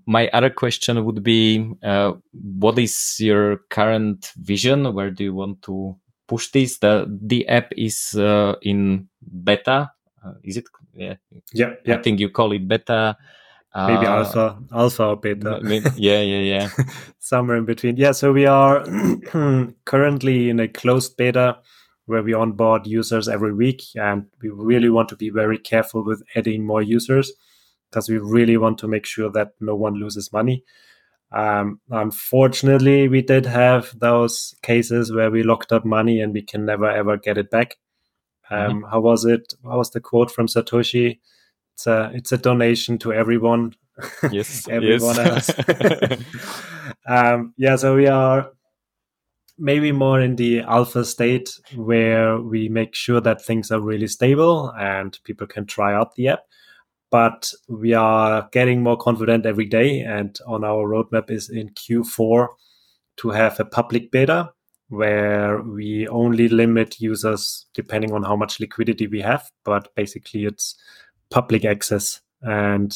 my other question would be, uh, what is your current vision? Where do you want to push this? The the app is uh, in beta. is it? Yeah. yeah. Yeah. I think you call it beta maybe uh, alpha alpha or beta. yeah yeah yeah. Somewhere in between. Yeah so we are currently in a closed beta where we onboard users every week and we really want to be very careful with adding more users because we really want to make sure that no one loses money. Um, unfortunately we did have those cases where we locked up money and we can never ever get it back. Mm-hmm. um, mm-hmm. how was it? How was the quote from satoshi it's a it's a donation to everyone. Yes, everyone yes. else. um, yeah, so we are maybe more in the alpha state where we make sure that things are really stable and people can try out the app. But we are getting more confident every day, and on our roadmap is in Q4 to have a public beta where we only limit users depending on how much liquidity we have. But basically, it's public access. And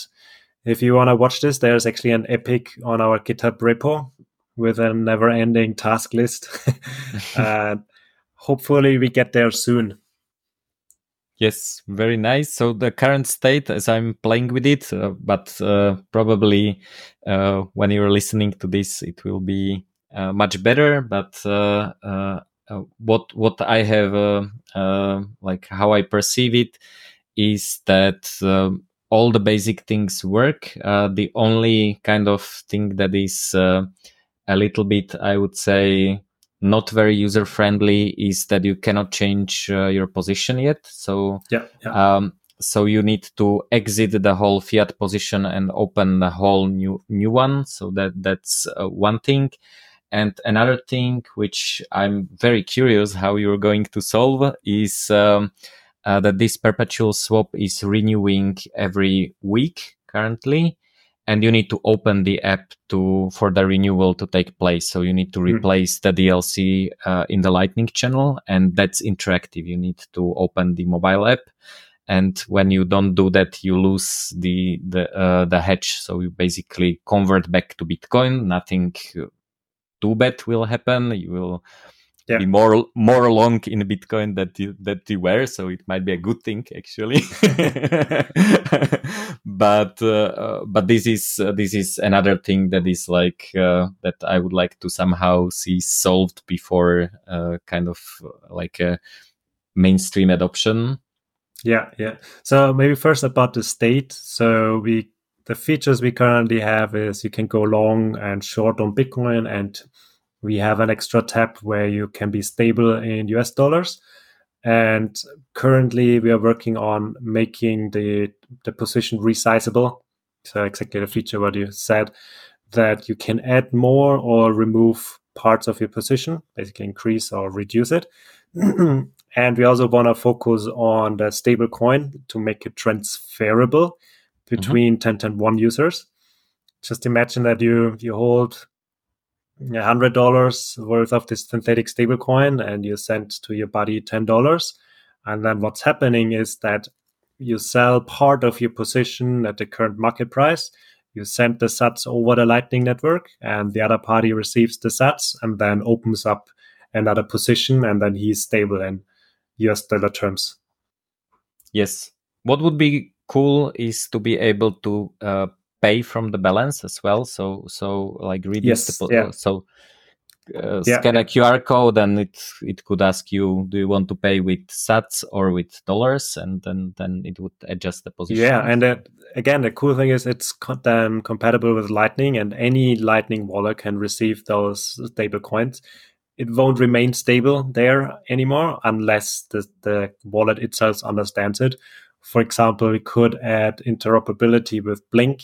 if you want to watch this, there's actually an epic on our GitHub repo with a never ending task list. and hopefully we get there soon. Yes, very nice. So the current state, as I'm playing with it, uh, but uh, probably uh, when you're listening to this, it will be uh, much better. But uh, uh, what what I have, like how I perceive it, is that um, all the basic things work. Uh, the only kind of thing that is uh, a little bit, I would say, not very user friendly is that you cannot change uh, your position yet. So, yeah, yeah. Um, so you need to exit the whole fiat position and open the whole new new one. So that that's uh, one thing. And another thing which I'm very curious how you're going to solve is um, uh, that this perpetual swap is renewing every week currently and you need to open the app to for the renewal to take place so you need to hmm. replace mm. the dlc uh, in the lightning channel and that's interactive you need to open the mobile app and when you don't do that you lose the the uh, the hedge so you basically convert back to bitcoin nothing too bad will happen you will yeah. be more more along in Bitcoin that you, that you were, so it might be a good thing actually. but uh, uh, but this is uh, this is another thing that is like uh, that I would like to somehow see solved before uh, kind of uh, like a mainstream adoption. Yeah, yeah. So maybe first about the state. So we the features we currently have is you can go long and short on Bitcoin and we have an extra tab where you can be stable in US dollars. And currently we are working on making the, the position resizable. So exactly the feature what you said that you can add more or remove parts of your position, basically increase or reduce it. and we also want to focus on the stable coin to make it transferable between mm-hmm. 10101 users. Just imagine that you you hold hundred dollars worth of this synthetic stablecoin and you send to your buddy ten dollars. And then what's happening is that you sell part of your position at the current market price. You send the sats over the Lightning Network, and the other party receives the sats and then opens up another position, and then he's stable. in US dollar terms. Yes. What would be cool is to be able to uh, pay from the balance as well. So so like read yes, the, yeah. so uh, yeah, scan a QR code and it it could ask you, do you want to pay with Sats or with dollars, and then then it would adjust the position. Yeah, and uh, again, the cool thing is it's then compatible with Lightning, and any Lightning wallet can receive those stable coins. It won't remain stable there anymore unless the, the wallet itself understands it. For example, we could add interoperability with Blink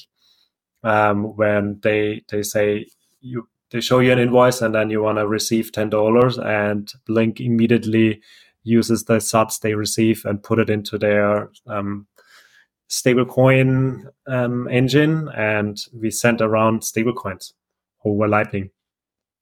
um, when they they say you they show you an invoice and then you want to receive ten dollars, and Blink immediately uses the sats they receive and put it into their um, stablecoin um, engine, and we send around stablecoins over Lightning.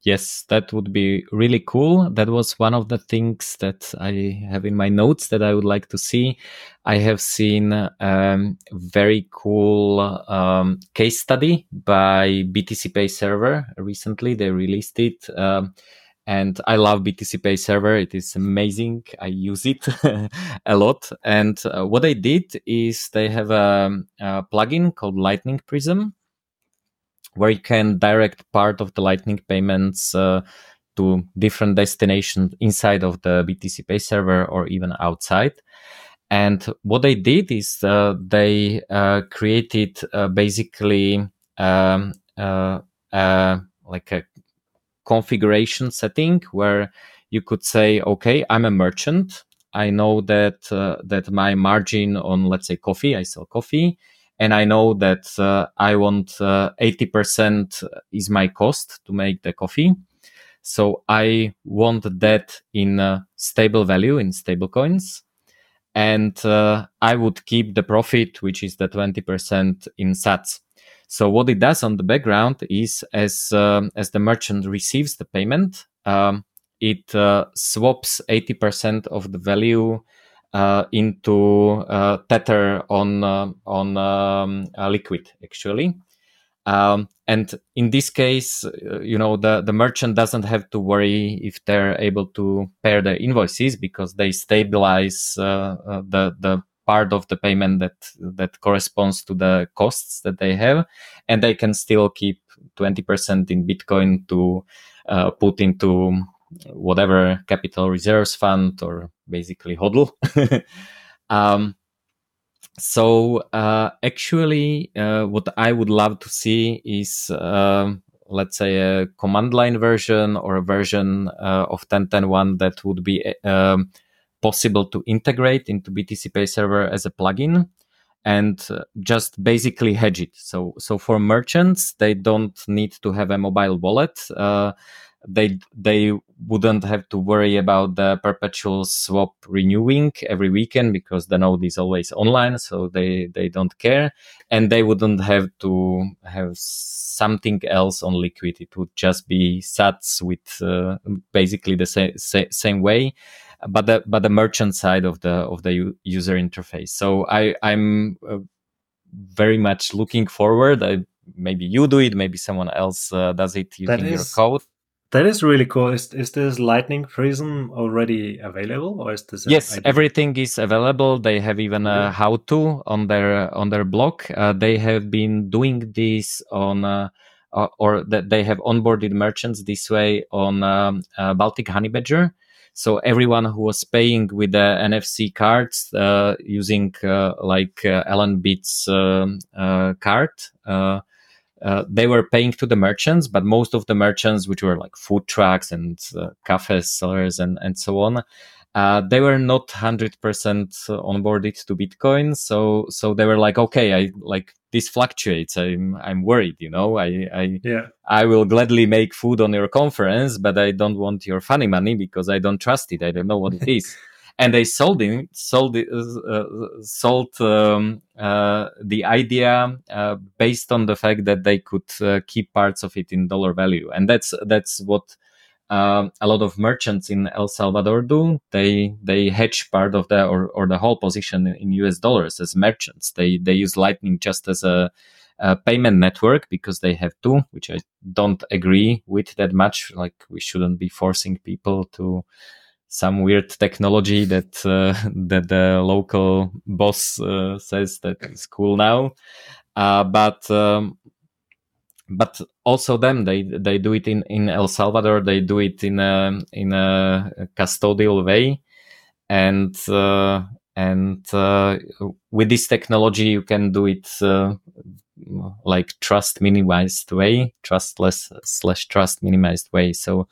Yes, that would be really cool. That was one of the things that I have in my notes that I would like to see. I have seen a um, very cool um, case study by BTCPay Server recently. They released it. Um, and I love BTCPay Server. It is amazing. I use it a lot. And uh, what they did is they have a, a plugin called Lightning Prism where you can direct part of the Lightning payments uh, to different destinations inside of the BTCPay server or even outside. And what they did is uh, they uh, created uh, basically um, uh, uh, like a configuration setting where you could say, okay, I'm a merchant. I know that that my margin on let's say coffee, I sell coffee and I know that uh, I want uh, 80% is my cost to make the coffee. So I want that in a stable value in stable coins. And uh, I would keep the profit, which is the 20% in sats. So what it does on the background is as, um, as the merchant receives the payment, um, it uh, swaps 80% of the value uh, into uh, tether on uh, on um, liquid actually. Um, and in this case, you know, the, the merchant doesn't have to worry if they're able to pair their invoices because they stabilize the the part of the payment that that corresponds to the costs that they have, and they can still keep 20% in Bitcoin to uh, put into whatever capital reserves fund or basically hodl. um, so uh, actually, uh, what I would love to see is, uh, let's say, a command line version or a version uh, of 10101 that would be um, possible to integrate into BTCPay Server as a plugin and just basically hedge it. So, so for merchants, they don't need to have a mobile wallet. Uh, they they wouldn't have to worry about the perpetual swap renewing every weekend because the node is always online so they they don't care. And they wouldn't have to have something else on liquid. It would just be sats with uh, basically the same same way but the but the merchant side of the of the user interface. So i i'm uh, very much looking forward. I, maybe you do it maybe someone else uh, does it using your code that is really cool. Is is this Lightning Prism already available, or is this? Yes, everything is available. They have even a how-to on their on their blog. Uh, they have been doing this on. Uh, uh, or that they have onboarded merchants this way on um, uh, Baltic Honey Badger. So everyone who was paying with the NFC cards uh, using uh, like Allenbit's um, card uh, they were paying to the merchants, but most of the merchants, which were like food trucks and uh, cafe sellers and, and so on, uh, they were not 100% onboarded to Bitcoin. So, so they were like, okay, I like this fluctuates. I'm, I'm worried, you know, I, I, yeah. I will gladly make food on your conference, but I don't want your funny money because I don't trust it. I don't know what it is. and they sold it, sold uh, sold um, uh, the idea uh, based on the fact that they could uh, keep parts of it in dollar value, and that's that's what. Um, a lot of merchants in El Salvador do. They they hedge part of the or, or the whole position in US dollars as merchants. They they use Lightning just as a, payment network because they have to, which I don't agree with that much. Like we shouldn't be forcing people to some weird technology that uh, that the local boss uh, says that is cool now. Uh, but um, but also them they they do it in in El Salvador. They do it in a in a custodial way, and uh, and uh, with this technology you can do it uh, like trust minimized way, trustless slash trust minimized way. So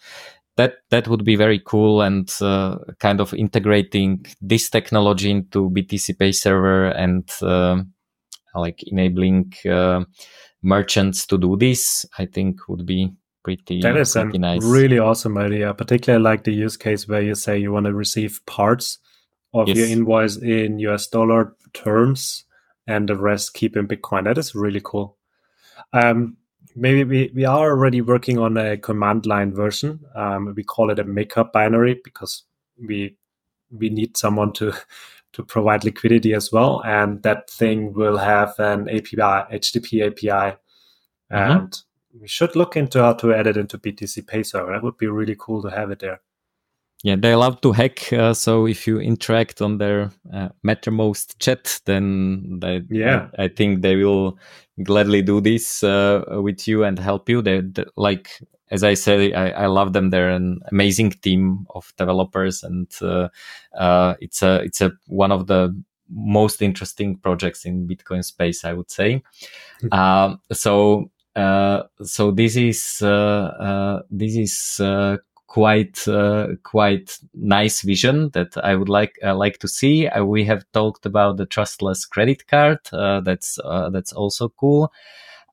that that would be very cool and uh, kind of integrating this technology into BTCPay server and uh, like enabling uh, merchants to do this. I think would be pretty. That is pretty a nice. really awesome idea. Particularly like the use case where you say you want to receive parts of Yes. your invoice in US dollar terms and the rest keep in Bitcoin. That is really cool. Um, maybe we, we are already working on a command line version. Um, we call it a maker binary because we we need someone to to provide liquidity as well, and that thing will have an API, HTTP API, Mhm. and we should look into how to add it into BTCPay server. That would be really cool to have it there. Yeah, they love to hack. Uh, so if you interact on their uh, Mattermost chat, then they, Yeah. I, I think they will gladly do this uh, with you and help you. They they- like as I said, I, I love them. They're an amazing team of developers, and uh, uh, it's a it's a one of the most interesting projects in Bitcoin space, I would say. so uh, so this is uh, uh, this is uh, quite uh, quite nice vision that I would like uh, like to see. Uh, we have talked about the trustless credit card. Uh, that's uh, that's also cool.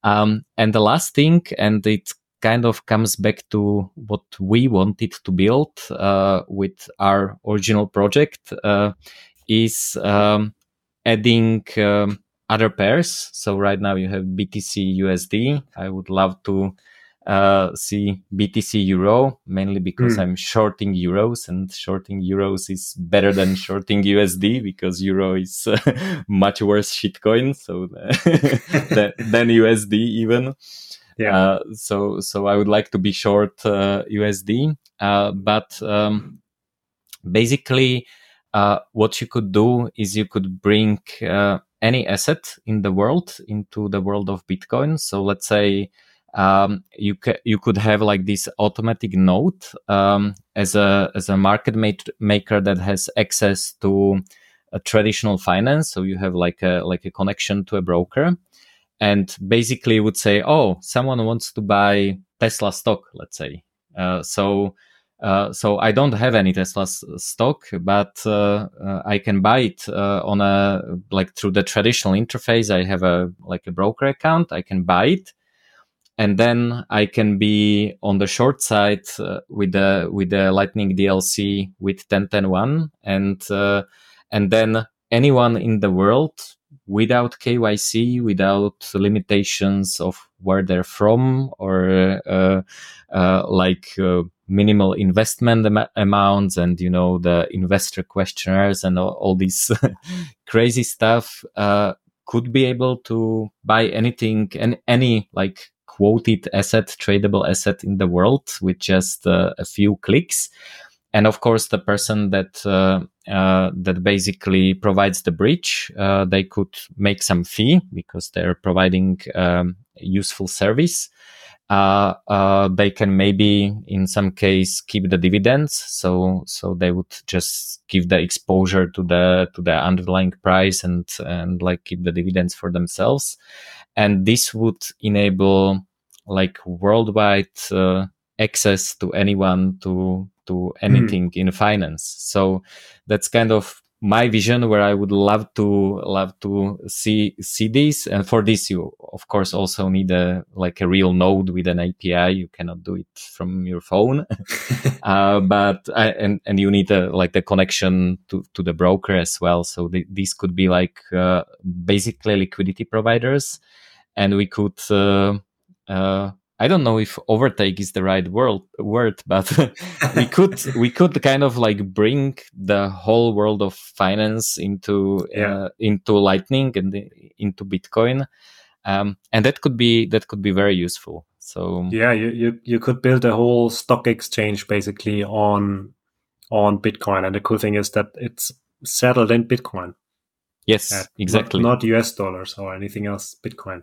Um, and the last thing, and it kind of comes back to what we wanted to build uh, with our original project, is um, adding um, other pairs. So right now you have BTC USD. I would love to uh, see BTC Euro mainly because Hmm. I'm shorting euros and shorting euros is better than shorting USD because euro is uh, much worse shitcoin. So than, than USD even. Yeah. Uh, so so I would like to be short uh, USD, uh, but um, basically, uh, what you could do is you could bring uh, any asset in the world into the world of Bitcoin. So let's say um, you ca- you could have like this automatic node um, as a as a market ma- maker that has access to a traditional finance. So you have like a like a connection to a broker and basically would say, "Oh, someone wants to buy Tesla stock, let's say." Uh, so, uh, so I don't have any Tesla stock, but uh, uh, I can buy it uh, on a like through the traditional interface. I have a like a broker account. I can buy it, and then I can be on the short side uh, with the with the Lightning DLC with 10101, and uh, and then anyone in the world without KYC, without limitations of where they're from or uh, uh, like uh, minimal investment am- amounts and you know the investor questionnaires and all, all crazy stuff uh, could be able to buy anything and any like quoted asset tradable asset in the world with just uh, a few clicks. And of course the person that uh, uh, that basically provides the bridge uh, they could make some fee because they're providing um, useful service uh, uh, they can maybe in some case keep the dividends. So so they would just give the exposure to the to the underlying price and and like keep the dividends for themselves. And this would enable like worldwide uh, access to anyone to to anything in finance. So that's kind of my vision where i would love to love to see see this. And for this you of course also need a like a real node with an api you cannot do it from your phone. Uh, but I, and and you need a like the connection to to the broker as well. So th- these could be like uh, basically liquidity providers. And we could uh, uh, I don't know if overtake is the right word, word, but we could we could kind of like bring the whole world of finance into Yeah. uh, into Lightning and into Bitcoin, um, and that could be that could be very useful. So Yeah, you, you you could build a whole stock exchange basically on on Bitcoin. And the cool thing is that it's settled in Bitcoin. Yes, exactly. Not, not US dollars or anything else, Bitcoin.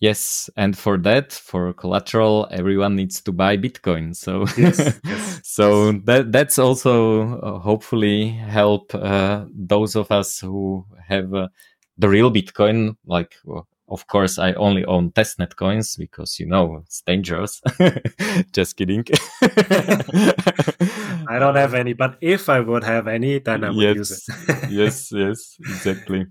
Yes, and for that, for collateral, everyone needs to buy Bitcoin. So, yes, yes. so that that's also uh, hopefully help uh, those of us who have uh, the real Bitcoin. Like, well, of course, I only own testnet coins because you know it's dangerous. Just kidding. I don't have any, but if I would have any, then I would yes, use it. yes, yes, exactly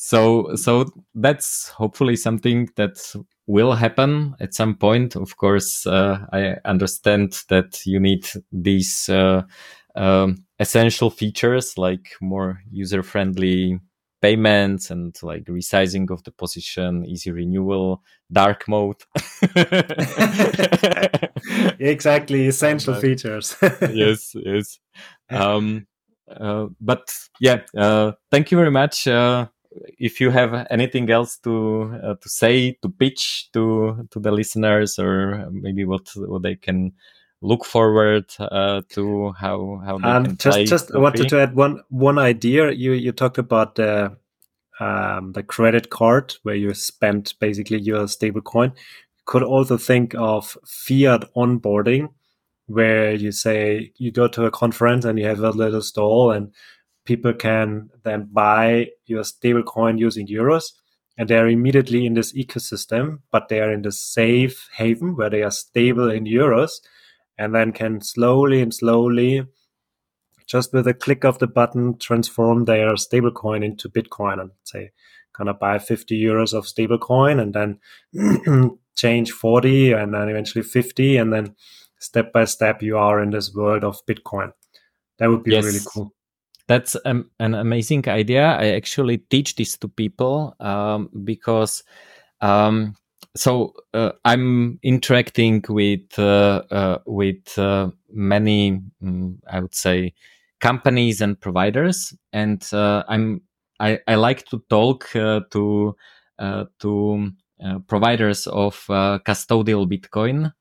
so so that's hopefully something that will happen at some point. Of course uh, i understand that you need these uh, um, essential features like more user friendly payments and like resizing of the position easy renewal dark mode. Exactly essential features. yes yes. Um, uh, but yeah uh, thank you very much uh, if you have anything else to uh, to say to pitch to to the listeners or maybe what what they can look forward uh, to how how they um, can just just I wanted to add one one idea. You you talked about the um, the credit card where you spend basically your stable coin. You could also think of fiat onboarding where you say you go to a conference and you have a little stall and people can then buy your stablecoin using euros and they're immediately in this ecosystem, but they are in the safe haven where they are stable in euros and then can slowly and slowly, just with a click of the button, transform their stablecoin into Bitcoin and say, gonna buy 50 euros of stablecoin and then change 40 and then eventually 50 and then step by step you are in this world of Bitcoin. That would be yes. really cool. That's um, an amazing idea. I actually teach this to people um, because um, so uh, I'm interacting with uh, uh, with uh, many, um, I would say, companies and providers, and uh, I'm I, I, like to talk uh, to to providers of custodial Bitcoin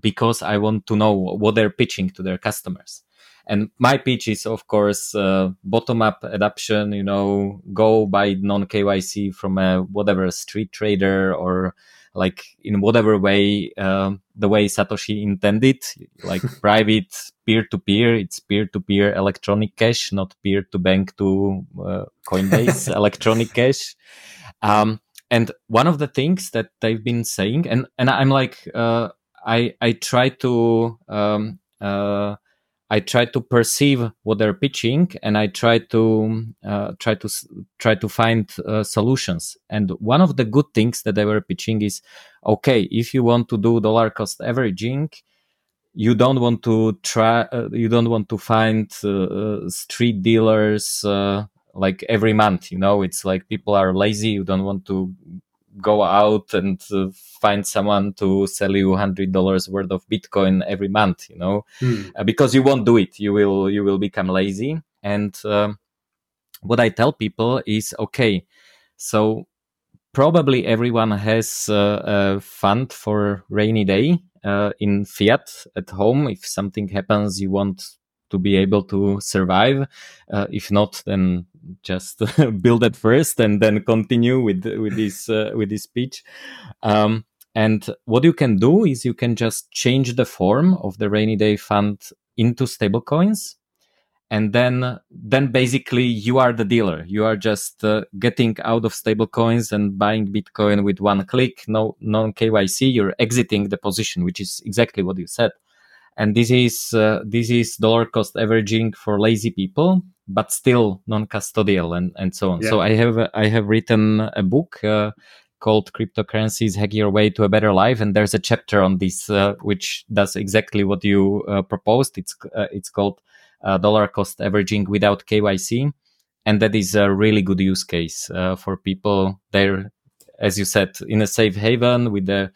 because I want to know what they're pitching to their customers. And my pitch is, of course, uh, bottom up adoption, you know, go buy non KYC from a whatever street trader or like in whatever way, uh, the way Satoshi intended, like private peer to peer. It's peer to peer electronic cash, not peer to bank to uh, Coinbase electronic cash. Um, and one of the things that they've been saying, and, and I'm like, uh, I, I try to, um, uh, I try to perceive what they're pitching and I try to uh, try to try to find uh, solutions. And one of the good things that they were pitching is, okay, if you want to do dollar cost averaging, you don't want to try, uh, you don't want to find uh, uh, street dealers uh, like every month. You know, it's like people are lazy. You don't want to go out and uh, find someone to sell you hundred dollars worth of Bitcoin every month, you know, mm. uh, because you won't do it. You will you will become lazy. And um, what I tell people is, okay, so probably everyone has uh, a fund for rainy day uh, in fiat at home. If something happens, you want to be able to survive. Uh, if not, then just build it first and then continue with with this uh, with this speech. Um, and what you can do is you can just change the form of the rainy day fund into stablecoins, and then then basically you are the dealer. You are just uh, getting out of stablecoins and buying Bitcoin with one click, no non KYC. You're exiting the position, which is exactly what you said and this is uh, this is dollar cost averaging for lazy people but still non-custodial and, and so on yeah. so i have i have written a book uh, called cryptocurrencies hack your way to a better life and there's a chapter on this uh, which does exactly what you uh, proposed it's uh, it's called uh, dollar cost averaging without kyc and that is a really good use case for people there as you said in a safe haven with the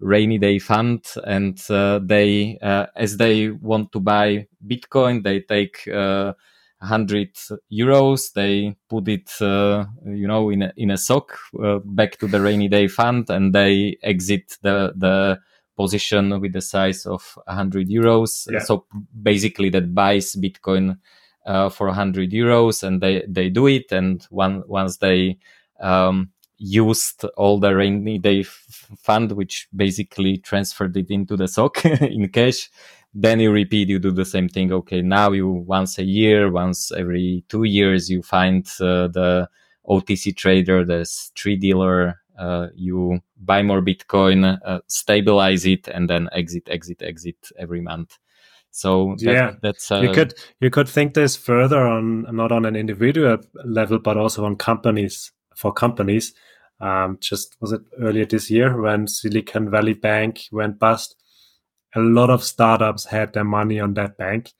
rainy day fund and uh, they uh, as they want to buy bitcoin they take uh, 100 euros they put it uh, you know in a, in a sock uh, back to the rainy day fund and they exit the the position with the size of 100 euros. Yeah. So basically, that buys Bitcoin uh, for 100 euros, and they they do it. And one once they um, used all the rainy day fund, which basically transferred it into the sock in cash. Then you repeat, you do the same thing. Okay, now you once a year, once every two years, you find uh, the OTC trader, the street dealer. Uh, you buy more Bitcoin, uh, stabilize it, and then exit, exit, exit every month. So that, yeah, that's you could you could think this further on not on an individual level, but also on companies for companies. Um, just was it earlier this year when Silicon Valley Bank went bust? A lot of startups had their money on that bank,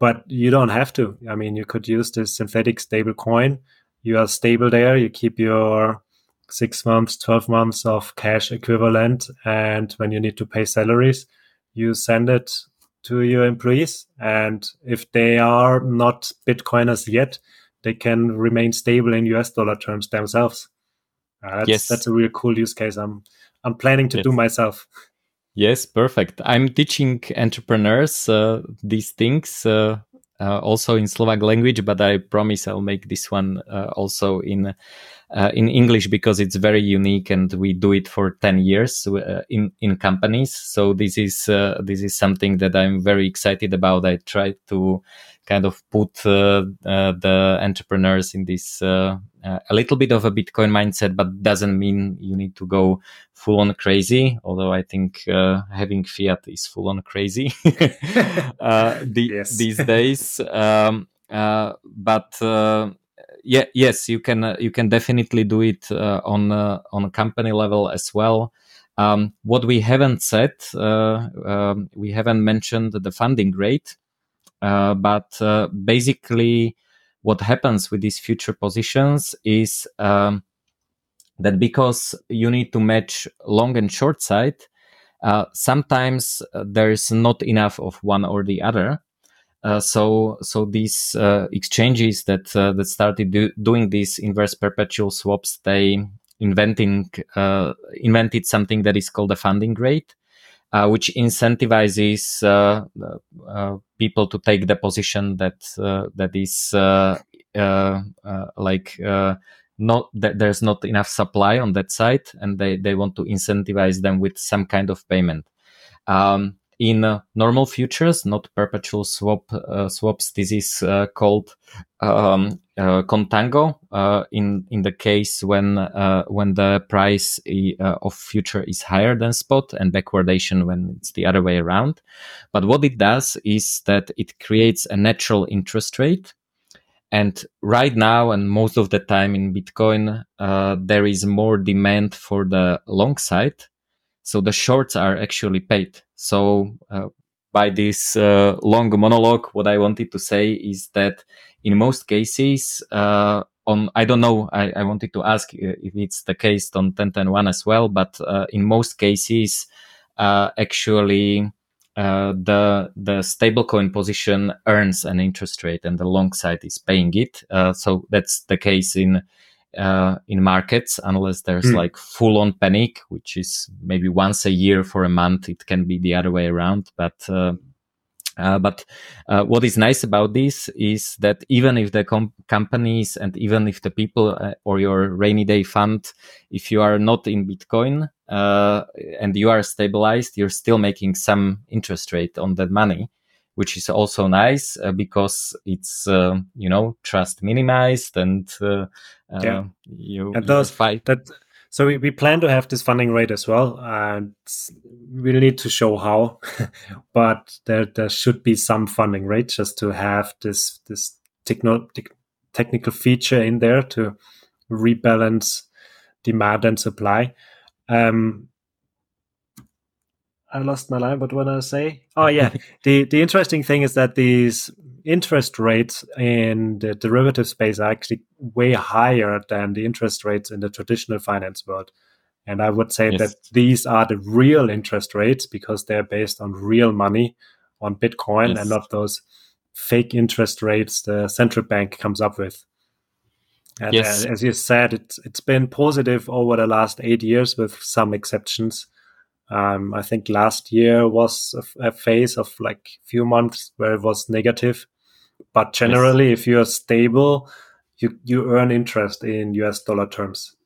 but you don't have to. I mean, you could use this synthetic stable coin. You are stable there. You keep your six months, 12 months of cash equivalent. And when you need to pay salaries, you send it to your employees. And if they are not Bitcoiners yet, they can remain stable in US dollar terms themselves. Uh, that's, yes. that's a real cool use case. I'm I'm planning to yes. do myself. Yes, perfect. I'm teaching entrepreneurs uh, these things uh, uh, also in Slovak language, but I promise I'll make this one uh, also in uh, in English because it's very unique and we do it for 10 years uh, in in companies. So this is this is something that I'm very excited about. I try to kind of put uh, uh, the entrepreneurs in this uh, a little bit of a Bitcoin mindset, but doesn't mean you need to go full on crazy. Although I think having fiat is full on crazy the, these days. Um, but yeah, yes, you can you can definitely do it on on a company level as well. Um, what we haven't said, uh, um, we haven't mentioned the funding rate. Uh, but uh, basically, what happens with these future positions is um, that because you need to match long and short side, uh, sometimes uh, there is not enough of one or the other. Uh, so, so these uh, exchanges that that started do, doing these inverse perpetual swaps, they inventing invented something that is called a funding rate, uh, which incentivizes uh, uh, people to take the position that that is like not that there's not enough supply on that side, and they they want to incentivize them with some kind of payment. Um, in uh, normal futures, not perpetual swap uh, swaps. This is uh, called um, uh, contango. Uh, in in the case when uh, when the price of future is higher than spot, and backwardation when it's the other way around. But what it does is that it creates a natural interest rate. And right now, and most of the time in Bitcoin, there is more demand for the long side so the shorts are actually paid. So uh, by this uh, long monologue, what I wanted to say is that in most cases, uh, on I don't know, I, I, wanted to ask uh, if it's the case on 1010 as well, but uh, in most cases, uh, actually. the the stablecoin position earns an interest rate, and the long side is paying it. so that's the case in uh, in markets unless there's mm. like full on panic, which is maybe once a year for a month. It can be the other way around, but. Uh, uh, but uh, what is nice about this is that even if the com- companies and even if the people uh, or your rainy day fund, if you are not in Bitcoin uh, and you are stabilized, you're still making some interest rate on that money which is also nice uh, because it's uh, you know trust minimized and uh, uh yeah. you and those fight that so we, we plan to have this funding rate as well and we'll need to show how but there there should be some funding rate just to have this this techno- te- technical feature in there to rebalance demand and supply um, I lost my line. But what want I say? Oh yeah, the the interesting thing is that these interest rates in the derivative space are actually way higher than the interest rates in the traditional finance world. And I would say yes. that these are the real interest rates because they're based on real money on Bitcoin yes. and not those fake interest rates the central bank comes up with. And yes. Uh, as you said, it's it's been positive over the last eight years with some exceptions Um, I think last year was a, a, phase of like few months where it was negative, but generally, yes. if you are stable, you you earn interest in US dollar terms.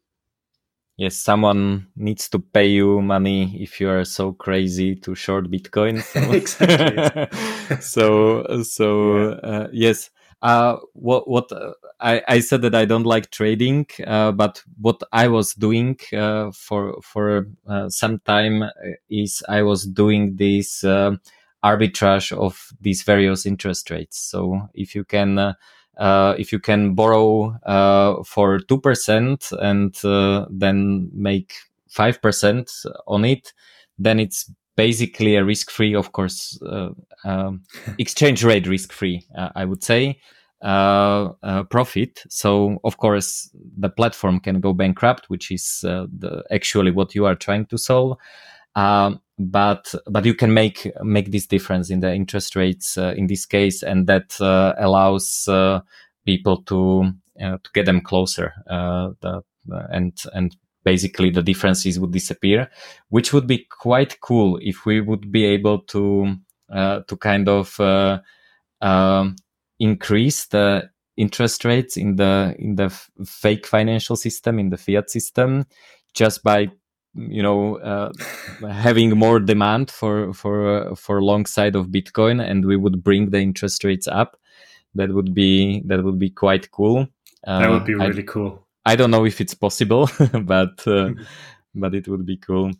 Yes, someone needs to pay you money if you are so crazy to short Bitcoin. So. exactly. so so yeah. uh, yes. Uh, what what uh, I, I said that I don't like trading, uh, but what I was doing uh, for for uh, some time is I was doing this arbitrage of these various interest rates. So if you can uh, if you can borrow uh, for 2% and uh, then make 5% on it, then it's basically a risk free, of course, uh, um, exchange rate risk free, uh, I would say. profit. So, of course, the platform can go bankrupt, which is the, actually what you are trying to solve. Um, but but you can make make this difference in the interest rates uh, in this case, and that uh, allows uh, people to uh, to get them closer. Uh, the, and and basically the differences would disappear, which would be quite cool if we would be able to uh, to kind of um, increase the interest rates in the in the f- fake financial system in the fiat system just by you know uh, having more demand for for uh, for long side of bitcoin and we would bring the interest rates up. That would be that would be quite cool. Uh, that would be really I, cool i don't know if it's possible but uh, but it would be cool.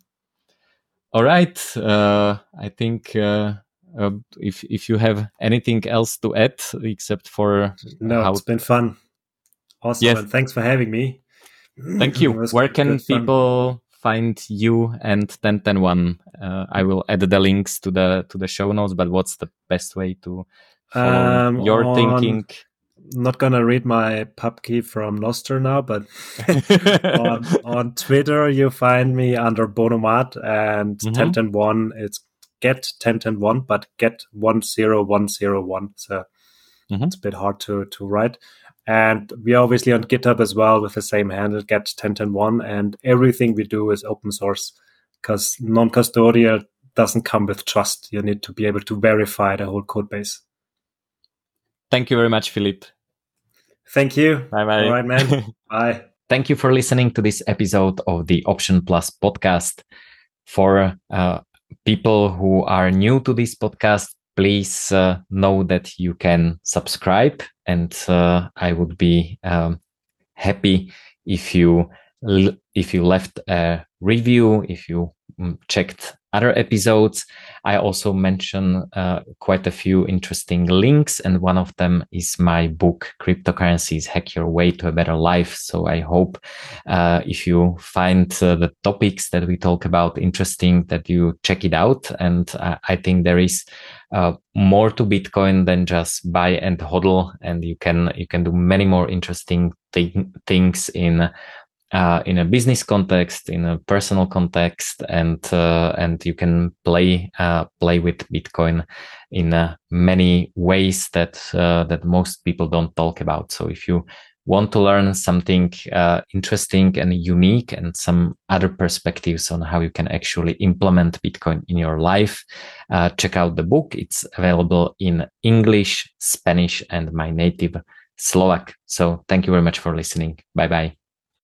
All right uh, i think uh, if if you have anything else to add except for no how... it's been fun. Awesome yes. and thanks for having me. Thank you. Where can people find you and 10101 uh, i will add the links to the to the show notes but what's the best way to follow um, your on, thinking not gonna read my pub key from Nostr now, but on, on, Twitter you find me under Bonomat and mm-hmm. one. It's get one, but get one zero one zero one. So mm-hmm. it's a bit hard to to write. And we are obviously on GitHub as well with the same handle, get 10101. And everything we do is open source because non custodial doesn't come with trust. You need to be able to verify the whole code base. Thank you very much, Philipp. Thank you. Bye bye. All right, man. bye. Thank you for listening to this episode of the Option Plus podcast. For uh, people who are new to this podcast, please uh, know that you can subscribe and uh, i would be um, happy if you if you left a review if you mm, checked other episodes. I also mention uh, quite a few interesting links, and one of them is my book, Cryptocurrencies Hack Your Way to a Better Life. So I hope uh, if you find uh, the topics that we talk about interesting, that you check it out. And uh, I think there is uh, more to Bitcoin than just buy and hodl, and you can you can do many more interesting th- things in uh, in a business context, in a personal context, and uh, and you can play uh, play with Bitcoin in uh, many ways that uh, that most people don't talk about. So if you want to learn something uh, interesting and unique and some other perspectives on how you can actually implement Bitcoin in your life, check out the book. It's available in English, Spanish, and my native Slovak. So thank you very much for listening. Bye bye.